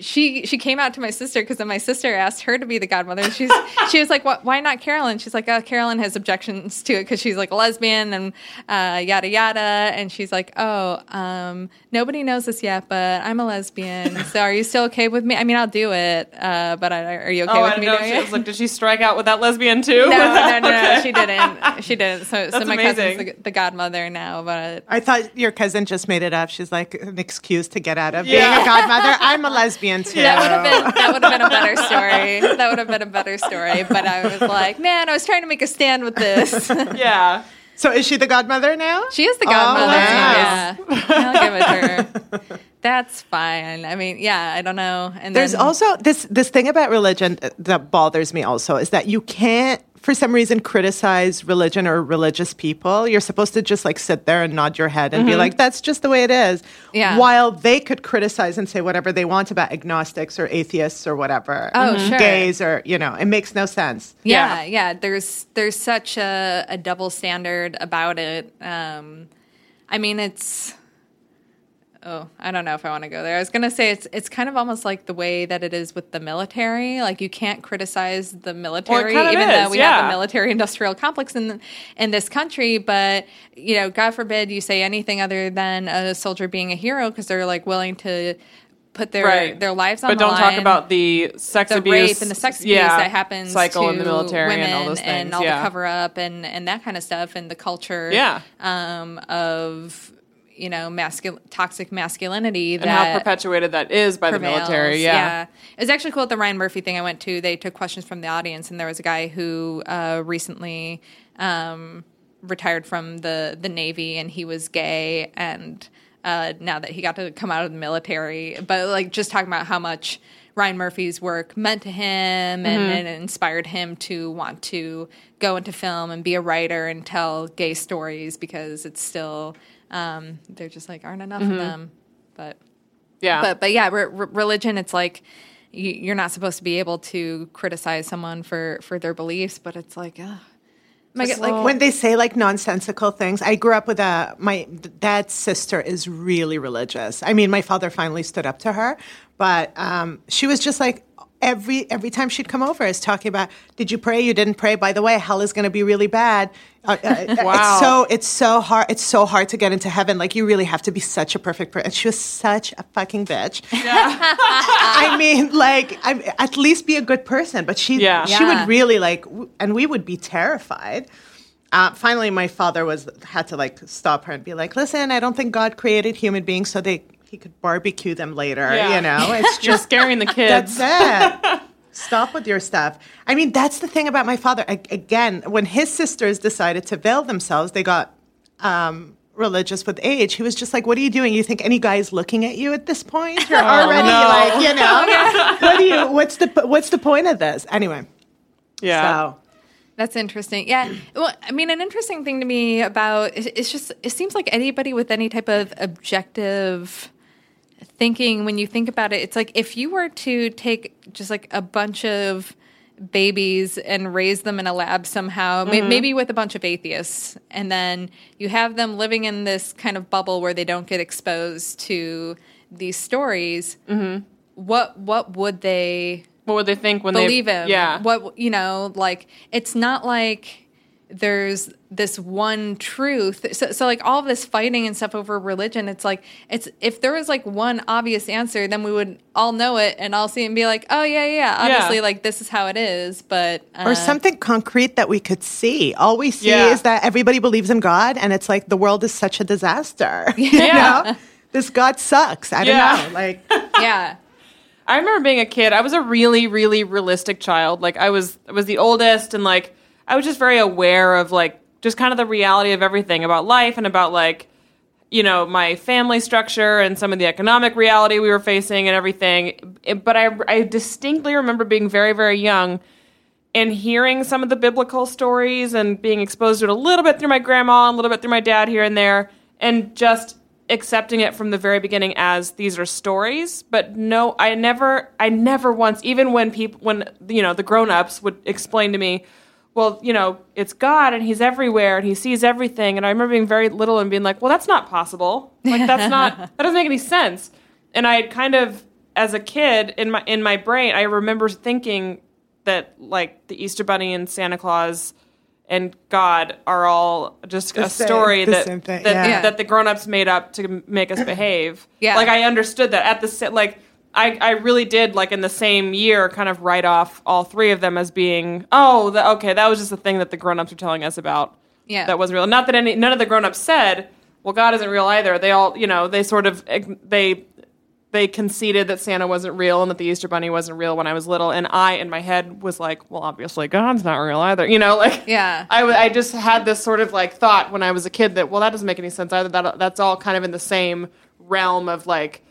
she she came out to my sister because then my sister asked her to be the godmother. And she's she was like, Why not Carolyn?" She's like, "Oh, Carolyn has objections to it because she's like a lesbian and uh, yada yada." And she's like, "Oh, um, nobody knows this yet, but I'm a lesbian. So are you still okay with me? I mean, I'll do it, uh, but I, are you okay oh, I with don't me know. doing She it?" was like, did she strike out with that lesbian too? no, no, no, no, Okay. she didn't. She didn't. So, so my amazing. cousin's the, the godmother now, but I thought your cousin just made it up. She's like an excuse to get out of Yeah. being a godmother. I'm a lesbian. Lesbian too. That would have been that would have been a better story. That would have been a better story. But I was like, man, I was trying to make a stand with this. yeah. So is she the godmother now? She is the Oh, godmother. nice. Yeah, I'll give it to her. That's fine. I mean, yeah, I don't know. And There's then, also this this thing about religion that bothers me also is that you can't for some reason criticize religion or religious people. You're supposed to just like sit there and nod your head and be Mhm. like that's just the way it is. Yeah. While they could criticize and say whatever they want about agnostics or atheists or whatever. Oh, Mhm. sure. Gays or you know, it makes no sense. yeah, yeah. There's there's such a, a double standard about it. Um, I mean, it's. Oh, I don't know if I want to go there. I was gonna say it's it's kind of almost like the way that it is with the military. Like you can't criticize the military, of even is, though we have yeah. a military industrial complex in in this country. But you know, God forbid you say anything other than a soldier being a hero because they're like willing to put their Right. their lives on the line. But don't talk about the sex the abuse rape and the sex abuse yeah, that happens cycle to in the military women and all those things. all yeah. the cover up and and that kind of stuff and the culture Yeah. um, of you know mascul- toxic masculinity and how perpetuated that is by the military. Yeah. It was actually cool at the Ryan Murphy thing I went to. They took questions from the audience, and there was a guy who uh, recently um, retired from the the Navy, and he was gay, and uh, now that he got to come out of the military, but like just talking about how much. Ryan Murphy's work meant to him and, Mhm. and inspired him to want to go into film and be a writer and tell gay stories because it's still um, there just like aren't enough Mhm. of them. But Yeah. but but yeah, re- re- religion. It's like you, you're not supposed to be able to criticize someone for for their beliefs, but it's like, ugh. Like, Just like when they say like nonsensical things, I grew up with a my dad's sister is really religious. I mean, my father finally stood up to her, but um, she was just like every every time she'd come over is talking about did you pray you didn't pray by the way hell is going to be really bad uh, uh, Wow. it's so it's so hard it's so hard to get into heaven like you really have to be such a perfect person and she was such a fucking bitch Yeah. I mean, like, I'm, at least be a good person. But she, Yeah. she Yeah. would really like, w- and we would be terrified. Uh, finally, my father was had to like stop her and be like, "Listen, I don't think God created human beings so they he could barbecue them later. Yeah. You know, it's You're just scaring the kids. That's it. Stop with your stuff. I mean, that's the thing about my father. A- again, when his sisters decided to veil themselves, they got um, religious with age. He was just like, "What are you doing? You think any guy is looking at you at this point? You're Oh, already no. like, you know, what do you? What's the what's the point of this? Anyway, Yeah. So That's interesting. Yeah. Well, I mean, an interesting thing to me about it's just it seems like anybody with any type of objective thinking, when you think about it, it's like if you were to take just like a bunch of babies and raise them in a lab somehow, may- Mhm. maybe with a bunch of atheists, and then you have them living in this kind of bubble where they don't get exposed to these stories. What what would they? What would they think when believe they him? Yeah. What you know, like it's not like there's this one truth. So, so like all this fighting and stuff over religion, it's like it's if there was like one obvious answer, then we would all know it and all see it and be like, oh yeah, yeah, obviously Yeah. like this is how it is. But uh, or something concrete that we could see. All we see Yeah. is that everybody believes in God, and it's like the world is such a disaster. You Yeah. know? This God sucks. I don't Yeah. know. Like, yeah. I remember being a kid. I was a really, really realistic child. Like I was, I was the oldest, and like I was just very aware of like just kind of the reality of everything about life and about like you know my family structure and some of the economic reality we were facing and everything. But I, I distinctly remember being very, very young and hearing some of the biblical stories and being exposed to it a little bit through my grandma, and a little bit through my dad here and there, and just accepting it from the very beginning as these are stories. But no, I never, I never once, even when people, when you know the grown-ups would explain to me, well, you know, it's God and He's everywhere and He sees everything. And I remember being very little and being like, well, that's not possible. Like that's not, that doesn't make any sense. And I had kind of, as a kid, in my in my brain, I remember thinking that like the Easter Bunny and Santa Claus and God are all just The a same- story the that that, yeah. that the grown-ups made up to make us behave. Yeah. Like I understood that at the like I I really did like in the same year kind of write off all three of them as being oh the, okay that was just a thing that the grown-ups were telling us about. Yeah. That wasn't real. Not that any none of the grown-ups said, well God isn't real either. They all, you know, they sort of they they conceded that Santa wasn't real and that the Easter Bunny wasn't real when I was little, and I in my head was like, well, obviously God's not real either, you know, like Yeah. I, w- I just had this sort of like thought when I was a kid that well that doesn't make any sense either that that's all kind of in the same realm of like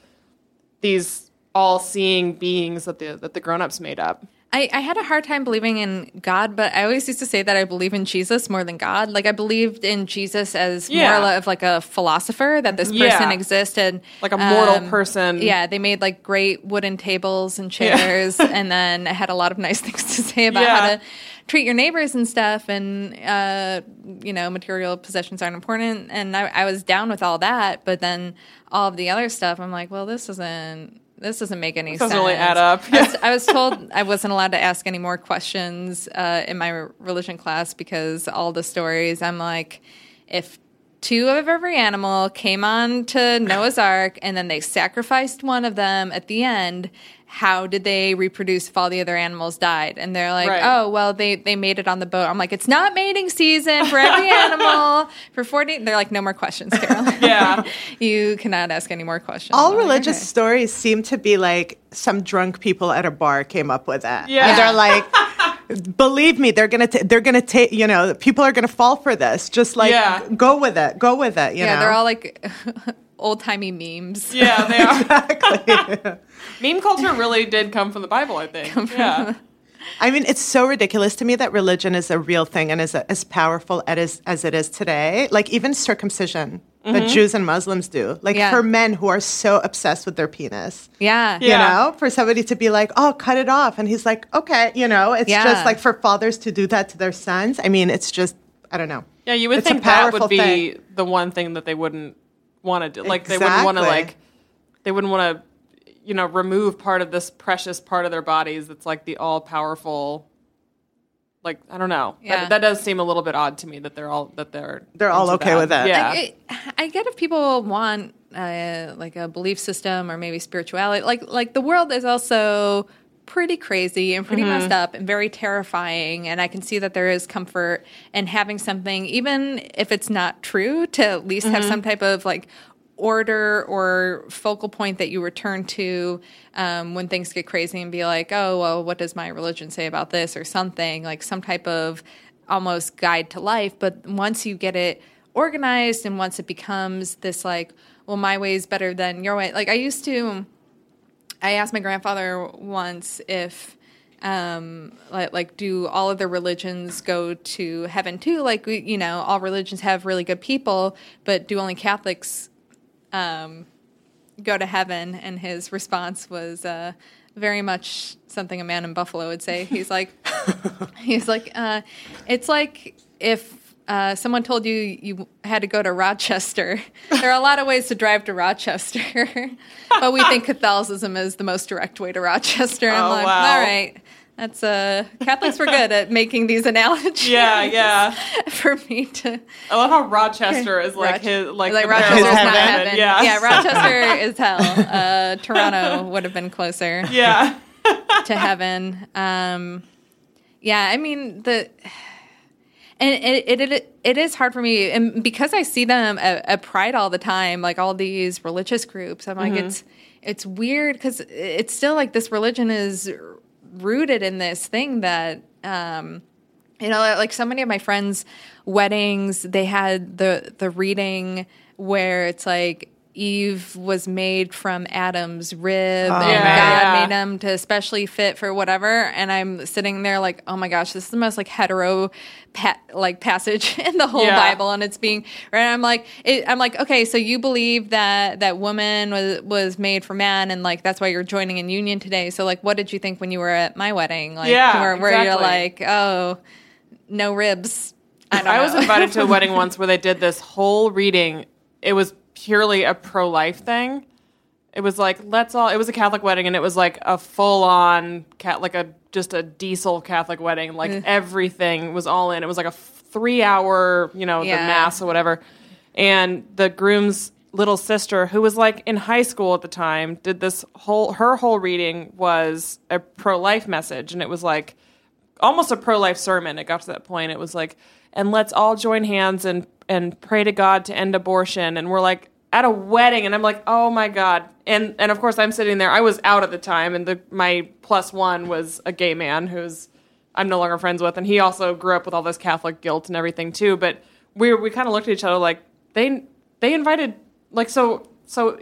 these all seeing beings that the that the grown ups made up. I, I had a hard time believing in God, but I always used to say that I believe in Jesus more than God. Like I believed in Jesus as Yeah. more of like a philosopher that this person Yeah. existed, Like a mortal Um, person. Yeah, they made like great wooden tables and chairs, and then I had a lot of nice things to say about Yeah. how to treat your neighbors and stuff, and uh, you know, material possessions aren't important. And I, I was down with all that, but then all of the other stuff, I'm like, well, this isn't. This doesn't make any This sense. doesn't really add up. I was, I was told I wasn't allowed to ask any more questions uh, in my religion class because all the stories. I'm like, if two of every animal came on to Noah's Ark and then they sacrificed one of them at the end, how did they reproduce if all the other animals died? And they're like, Right. oh, well, they, they made it on the boat. I'm like, it's not mating season for every animal for 40. They're like, no more questions, Carol. Yeah. you cannot ask any more questions. All I'm like, religious "Okay." stories seem to be like some drunk people at a bar came up with that. Yeah. And they're like, believe me, they're gonna, t- they're gonna take, you know, people are gonna fall for this. Just like, Yeah. go with it, go with it. You yeah, know? they're all like old timey memes. Yeah, they are. Meme culture really did come from the Bible, I think. Yeah. I mean, it's so ridiculous to me that religion is a real thing and is a, as powerful as, as it is today. Like even circumcision that Mhm. Jews and Muslims do. Like Yeah. for men who are so obsessed with their penis. Yeah. You know, for somebody to be like, oh, cut it off. And he's like, okay, you know, it's Yeah. just like for fathers to do that to their sons. I mean, it's just, I don't know. Yeah, you would It's think that would be thing. the one thing that they wouldn't want to do. Like they wouldn't want to like they wouldn't want to you know remove part of this precious part of their bodies that's like the all powerful like I don't know. Yeah. That, that does seem a little bit odd to me that they're all that they're They're all into okay with that. Yeah. Like, it, I get if people want uh, like a belief system or maybe spirituality. Like like the world is also pretty crazy and pretty Mhm. messed up and very terrifying. And I can see that there is comfort in having something, even if it's not true, to at least have Mhm. some type of like order or focal point that you return to um, when things get crazy and be like, oh, well, what does my religion say about this or something? Like some type of almost guide to life. But once you get it organized and once it becomes this like, well, my way is better than your way. Like I used to, I asked my grandfather once if, um, like, like, do all of the religions go to heaven too? Like, we, you know, all religions have really good people, but do only Catholics, um, go to heaven? And his response was, uh, very much something a man in Buffalo would say. He's like, he's like, uh, it's like if uh, someone told you you had to go to Rochester. There are a lot of ways to drive to Rochester, but we think Catholicism is the most direct way to Rochester. I'm Oh, like, wow. all right. That's uh Catholics were good at making these analogies. Yeah, yeah. For me to I love how Rochester is like Roch- his like, like comparison Rochester's to not heaven. heaven. Yeah, yeah, Rochester is hell. Uh, Toronto would have been closer. Yeah. to heaven. Um, yeah, I mean the, and it, it it it is hard for me, and because I see them at, at Pride all the time, like all these religious groups. I'm like, Mhm. it's it's weird because it's still like this religion is rooted in this thing that. Um, you know, like so many of my friends' weddings, they had the the reading where it's like Eve was made from Adam's rib, Oh, and man. God Yeah. made him to especially fit for whatever. And I'm sitting there like, oh my gosh, this is the most like hetero pa- like passage in the whole Yeah. Bible, and it's being right. I'm like, it, I'm like, okay, so you believe that that woman was was made for man, and like that's why you're joining in union today. So like, what did you think when you were at my wedding? Like, Yeah, where, where you're like, oh, no ribs. I don't I was invited to a wedding once where they did this whole reading. It was purely a pro life thing. It was like let's all. It was a Catholic wedding, and it was like a full on cat, like a just a diesel Catholic wedding. Like Ugh. everything was all in. It was like a three hour, you know, Yeah. the mass or whatever. And the groom's little sister, who was like in high school at the time, did this whole. Her whole reading was a pro life message, and it was like almost a pro life sermon. It got to that point. It was like, and let's all join hands and and pray to God to end abortion. And we're like, at a wedding, and I'm like, oh my god. And and of course I'm sitting there. I was out at the time, and the my plus one was a gay man who's I'm no longer friends with, and he also grew up with all this Catholic guilt and everything too. But we we kind of looked at each other like they they invited like so so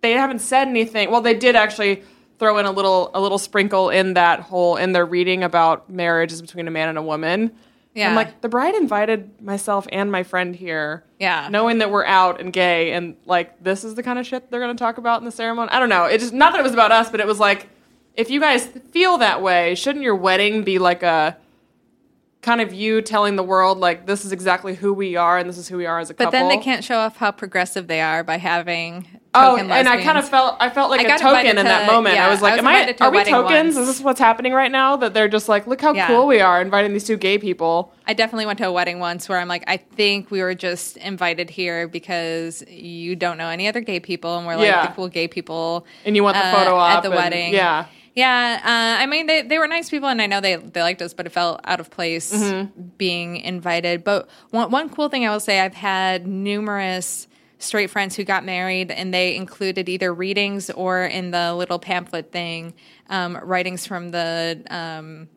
they haven't said anything. Well, they did actually throw in a little a little sprinkle in that whole in their reading about marriage is between a man and a woman. Yeah. I'm like the bride invited myself and my friend here. Yeah. Knowing that we're out and gay and like this is the kind of shit they're going to talk about in the ceremony. I don't know. It just not that it was about us, but it was like if you guys feel that way, shouldn't your wedding be like a kind of you telling the world like this is exactly who we are and this is who we are as a But couple? But then they can't show off how progressive they are by having. Oh, and I kind of felt I felt like I a token invited in that moment. yeah, I was like, I was "Am I? to Are we tokens? once. Is this what's happening right now?" That they're just like, "Look how Yeah. cool we are inviting these two gay people." I definitely went to a wedding once where I'm like, I think we were just invited here because you don't know any other gay people, and we're like Yeah. the cool gay people. And you want the uh, photo at the and- wedding. yeah. Yeah, uh, I mean they they were nice people, and I know they they liked us, but it felt out of place Mhm. being invited. But one one cool thing I will say, I've had numerous straight friends who got married, and they included either readings or in the little pamphlet thing, um, writings from the. Um,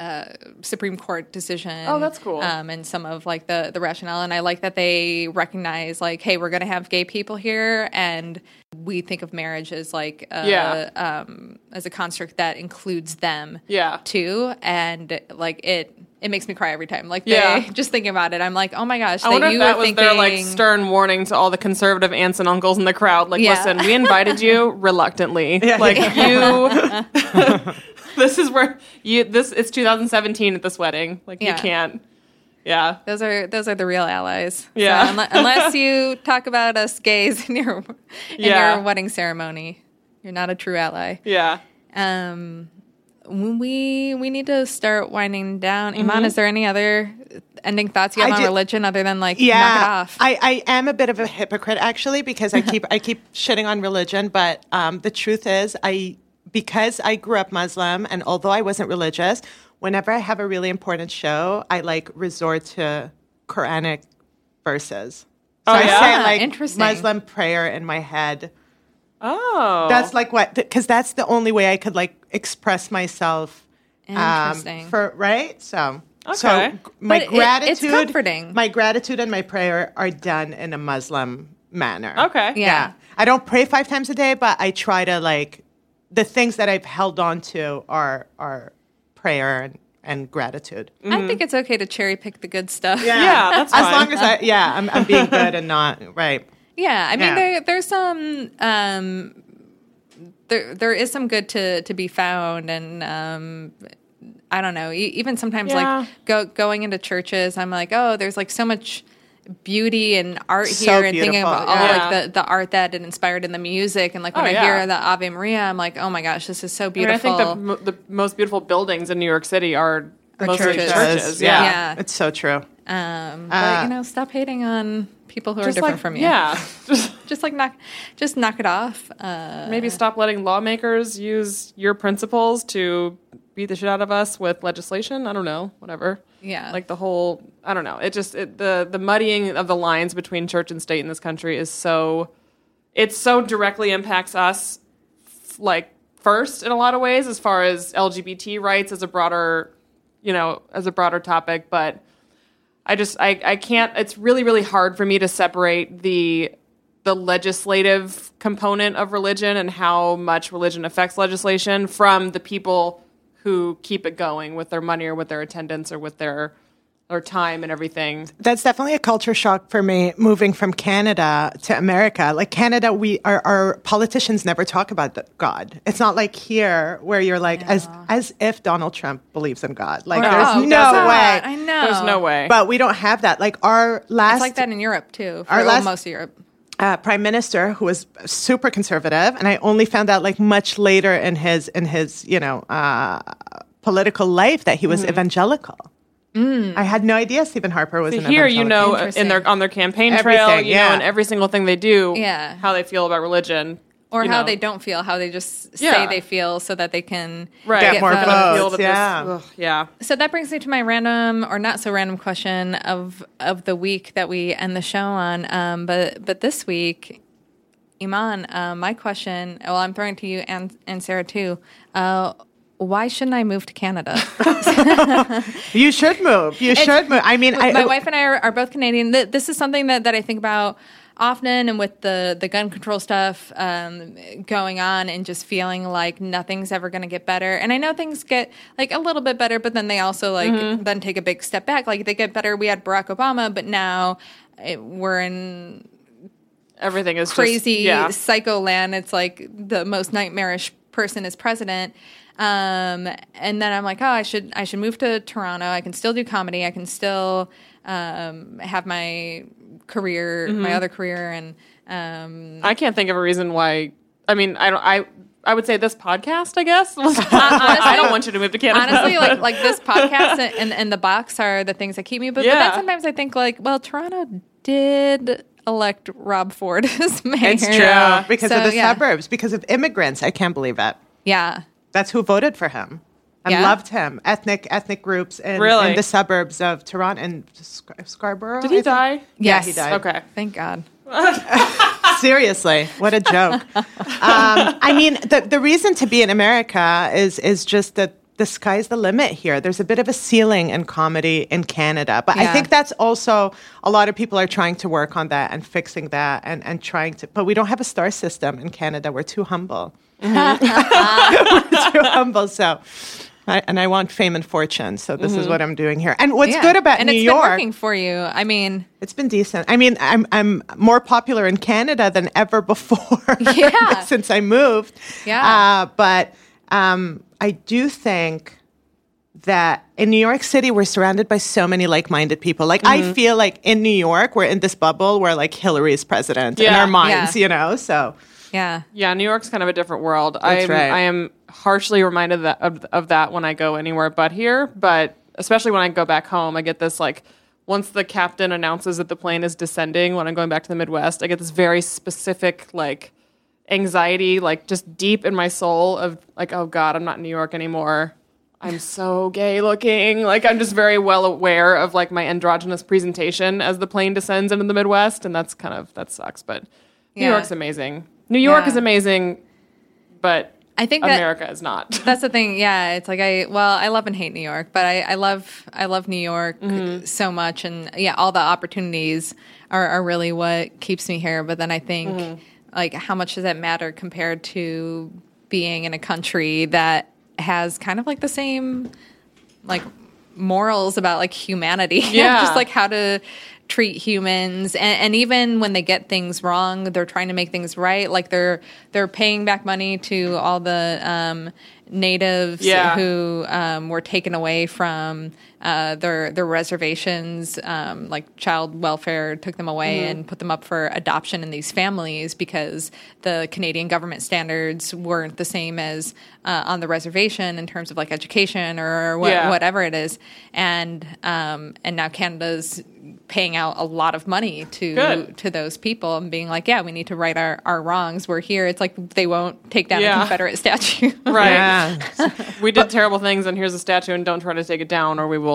uh, Supreme Court decision. Oh, that's cool. Um, and some of like the the rationale, and I like that they recognize like, hey, we're going to have gay people here, and we think of marriage as like a, Yeah. um, as a construct that includes them Yeah. too, and like it it makes me cry every time. Like, Yeah. they, just thinking about it, I'm like, oh my gosh, I wonder that if you that was thinking, their like stern warning to all the conservative aunts and uncles in the crowd. Like, Yeah. listen, we invited you reluctantly. Like you, this is where you. This it's 2017 at this wedding. Like Yeah. you can't. Yeah. Those are those are the real allies. Yeah. So, unle- unless you talk about us gays in your in Yeah. your wedding ceremony, you're not a true ally. Yeah. Um, we we need to start winding down. Eman, Mhm. is there any other ending thoughts you have I on do- religion other than like knock it yeah, off? I, I am a bit of a hypocrite actually because I keep I keep shitting on religion, but um, the truth is I because I grew up Muslim and although I wasn't religious, whenever I have a really important show, I like resort to Quranic verses. So Oh, I yeah? say like Interesting. Muslim prayer in my head. Oh. That's like what because that's the only way I could like express myself. um, Interesting. for right, so so Okay. g- my But it- gratitude, it's comforting. my gratitude and my prayer are done in a Muslim manner. Okay. Yeah. I don't pray five times a day, but I try to like the things that I've held on to are are prayer and, and gratitude. I think it's okay to cherry pick the good stuff. Yeah, that's as fine. long as I yeah, I'm, I'm being good and not right. Yeah, I mean Yeah. there there's some um there there is some good to to be found and um I don't know, e- even sometimes Yeah. like go going into churches, I'm like, "Oh, there's like so much beauty and art So here and thinking beautiful, about all yeah. like the, the art that it inspired in the music and like when Oh, I yeah. hear the Ave Maria, I'm like, "Oh my gosh, this is so I, mean, beautiful." I think the, the most beautiful buildings in New York City are Are mostly churches. churches. yeah. Yeah. Yeah. it's so true. um but Uh, you know, stop hating on people who are different like, from you. Yeah. Just Just like knock just knock it off. Uh maybe stop letting lawmakers use your principles to beat the shit out of us with legislation. I don't know. Whatever. yeah. Like the whole, I don't know. It just it, the the muddying of the lines between church and state in this country is so it so directly impacts us like first in a lot of ways as far as LGBT rights as a broader, you know, as a broader topic, but I just I I can't it's really really hard for me to separate the the legislative component of religion and how much religion affects legislation from the people who keep it going with their money or with their attendance or with their or time and everything. That's definitely a culture shock for me moving from Canada to America. Like Canada, we our, our politicians never talk about the God. It's not like here where you're like as as if Donald Trump believes in God. Like No, there's no doesn't. way. I know. There's no way. But we don't have that. Like our last It's like that in Europe too. For Our last- most of Europe. Uh, prime minister who was super conservative, and I only found out like much later in his in his you know uh, political life that he was Mm-hmm. evangelical. I had no idea Stephen Harper was So an here, you know, in their on their campaign trail, Everything, you yeah. know, and every single thing they do, Yeah. how they feel about religion. Or how know. they don't feel, how they just say Yeah. they feel, so that they can right Get more Kind of votes, feel this- yeah. ugh, yeah. So that brings me to my random or not so random question of of the week that we end the show on. Um, but but this week, Eman, uh, my question. Well, I'm throwing it to you and and Sarah too. Uh, why shouldn't I move to Canada? You should move. You should move. I mean, I, my wife and I are, are both Canadian. This is something that, that I think about often, and with the the gun control stuff um, going on, and just feeling like nothing's ever going to get better. And I know things get like a little bit better, but then they also like Mm-hmm. then take a big step back. Like they get better. We had Barack Obama, but now it, we're in Everything is just- crazy yeah. psycho land. It's like the most nightmarish person is president. Um, and then I'm like, oh, I should I should move to Toronto. I can still do comedy. I can still um, have my career, Mm-hmm. my other career, and um, I can't think of a reason why. I mean, I don't. I I would say this podcast. I guess. honestly, I don't want you to move to Canada. honestly, like like this podcast and, and the box are the things that keep me. But, but Yeah. then sometimes I think like, well, Toronto did elect Rob Ford as mayor. it's true because of the yeah. suburbs, because of immigrants. I can't believe it. Yeah. That's who voted for him and Yeah? loved him. Ethnic ethnic groups in, Really? in the suburbs of Toronto and Scar- Scarborough. Did he think. die? Yeah, he died. Okay. Thank God. Seriously, what a joke. um, I mean, the the reason to be in America is is just that the sky's the limit here. There's a bit of a ceiling in comedy in Canada, but I think that's also a lot of people are trying to work on that and fixing that and and trying to. But we don't have a star system in Canada. We're too humble. We're too humble. So. I, and I want fame and fortune, so this is what I'm doing here. And what's Yeah. good about and New it's York? been working for you. I mean, It's been decent. I mean, I'm I'm more popular in Canada than ever before Yeah. since I moved. Yeah. Uh, but um, I do think that in New York City we're surrounded by so many like-minded people. Like Mm-hmm. I feel like in New York we're in this bubble where like Hillary's president in our minds, Yeah. you know. So yeah. Yeah, New York's kind of a different world. I'm, right. I am harshly reminded that, of, of that when I go anywhere but here. But especially when I go back home, I get this like once the captain announces that the plane is descending when I'm going back to the Midwest, I get this very specific like anxiety, like just deep in my soul of like, oh God, I'm not in New York anymore. I'm so gay looking. Like I'm just very well aware of like my androgynous presentation as the plane descends into the Midwest, and that's kind of that sucks. But New Yeah. York's amazing. New York Yeah. is amazing, but I think that America is not. that's the thing. Yeah, it's like I well, I love and hate New York, but I, I love I love New York Mm-hmm. so much, and yeah, all the opportunities are, are really what keeps me here. But then I think Mm-hmm. like how much does that matter compared to being in a country that has kind of like the same like morals about like humanity, Yeah. just like how to treat humans and, and even when they get things wrong they're trying to make things right like they're they're paying back money to all the um, natives Yeah. who um, were taken away from uh, their their reservations um, like child welfare took them away and put them up for adoption in these families because the Canadian government standards weren't the same as uh, on the reservation in terms of like education or what, Yeah. whatever it is and um, and now Canada's paying out a lot of money to Good. to those people and being like yeah we need to right our, our wrongs we're here it's like they won't take down Yeah. a confederate statue right. yeah, We did terrible things, and here's a statue, and don't try to take it down, or we will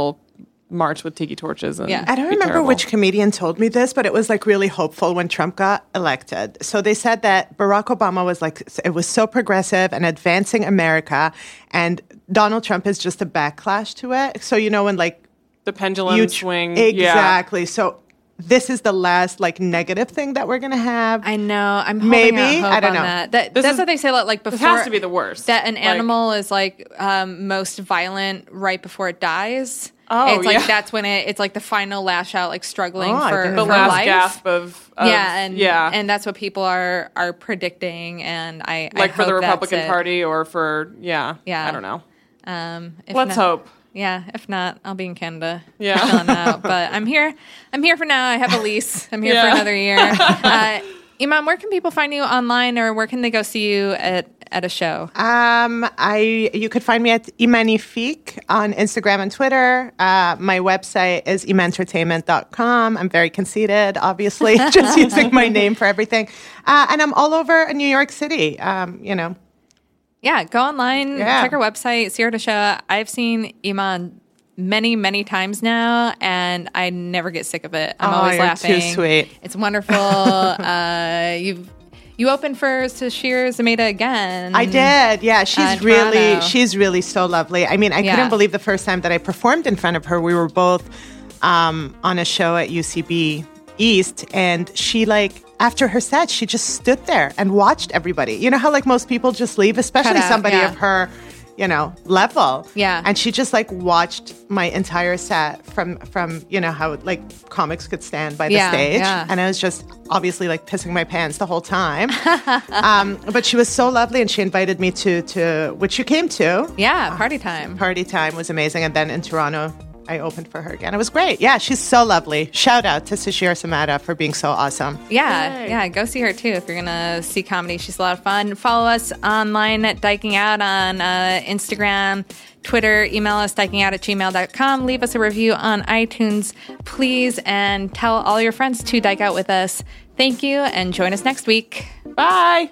march with tiki torches. And Yeah. I don't be remember terrible. which comedian told me this, but it was like really hopeful when Trump got elected. So they said that Barack Obama was like, it was so progressive and advancing America, and Donald Trump is just a backlash to it. So, you know, when like the pendulum you swing. Yeah. Exactly. So this is the last like negative thing that we're going to have. I know. I'm holding Maybe. out hope I don't on know. that. That- that's is- what they say. Like, like This before has to be the worst. That an Like- animal is like um, most violent right before it dies. Oh, it's like yeah. that's when it. It's like the final lash out, like struggling Oh, for, the for last life. gasp of, of yeah, and yeah, and that's what people are are predicting. And I I like for the hope that's Republican. Party or for yeah, Yeah. I don't know. Um, if Let's not- hope. Yeah, if not, I'll be in Canada. Yeah. chilling out. But I'm here. I'm here for now. I have a lease. I'm here for another year. Uh, Eman, where can people find you online, or where can they go see you at at a show? Um, I you could find me at Imanifique on Instagram and Twitter. Uh, my website is imentertainment.com. I'm very conceited, obviously, just using my name for everything. Uh, and I'm all over New York City. Um, you know, Yeah, go online, Yeah. check her website, see her at show. I've seen Eman many, many times now, and I never get sick of it. I'm Oh, always laughing. too sweet. It's wonderful. uh, you've you opened for Sasheer Zamata again. I did. Yeah, she's Uh, really she's really so lovely. I mean, I Yeah. couldn't believe the first time that I performed in front of her. We were both um, on a show at UCB East, and she like after her set, she just stood there and watched everybody. You know how like most people just leave, especially out, somebody yeah. of her. You know, level. Yeah. And she just like watched my entire set from from you know how like comics could stand by the Yeah, stage, yeah. and I was just obviously like pissing my pants the whole time. um, but she was so lovely, and she invited me to to which you came to. Yeah, party time. Party time was amazing, and then in Toronto, I opened for her again. It was great. Yeah, she's so lovely. Shout out to Sasheer Zamata for being so awesome. Yeah, yeah, go see her too if you're gonna see comedy. She's a lot of fun. Follow us online at Dyking Out on uh, Instagram, Twitter, email us dykingout at gmail.com. Leave us a review on iTunes, please, and tell all your friends to dyke out with us. Thank you, and join us next week. Bye.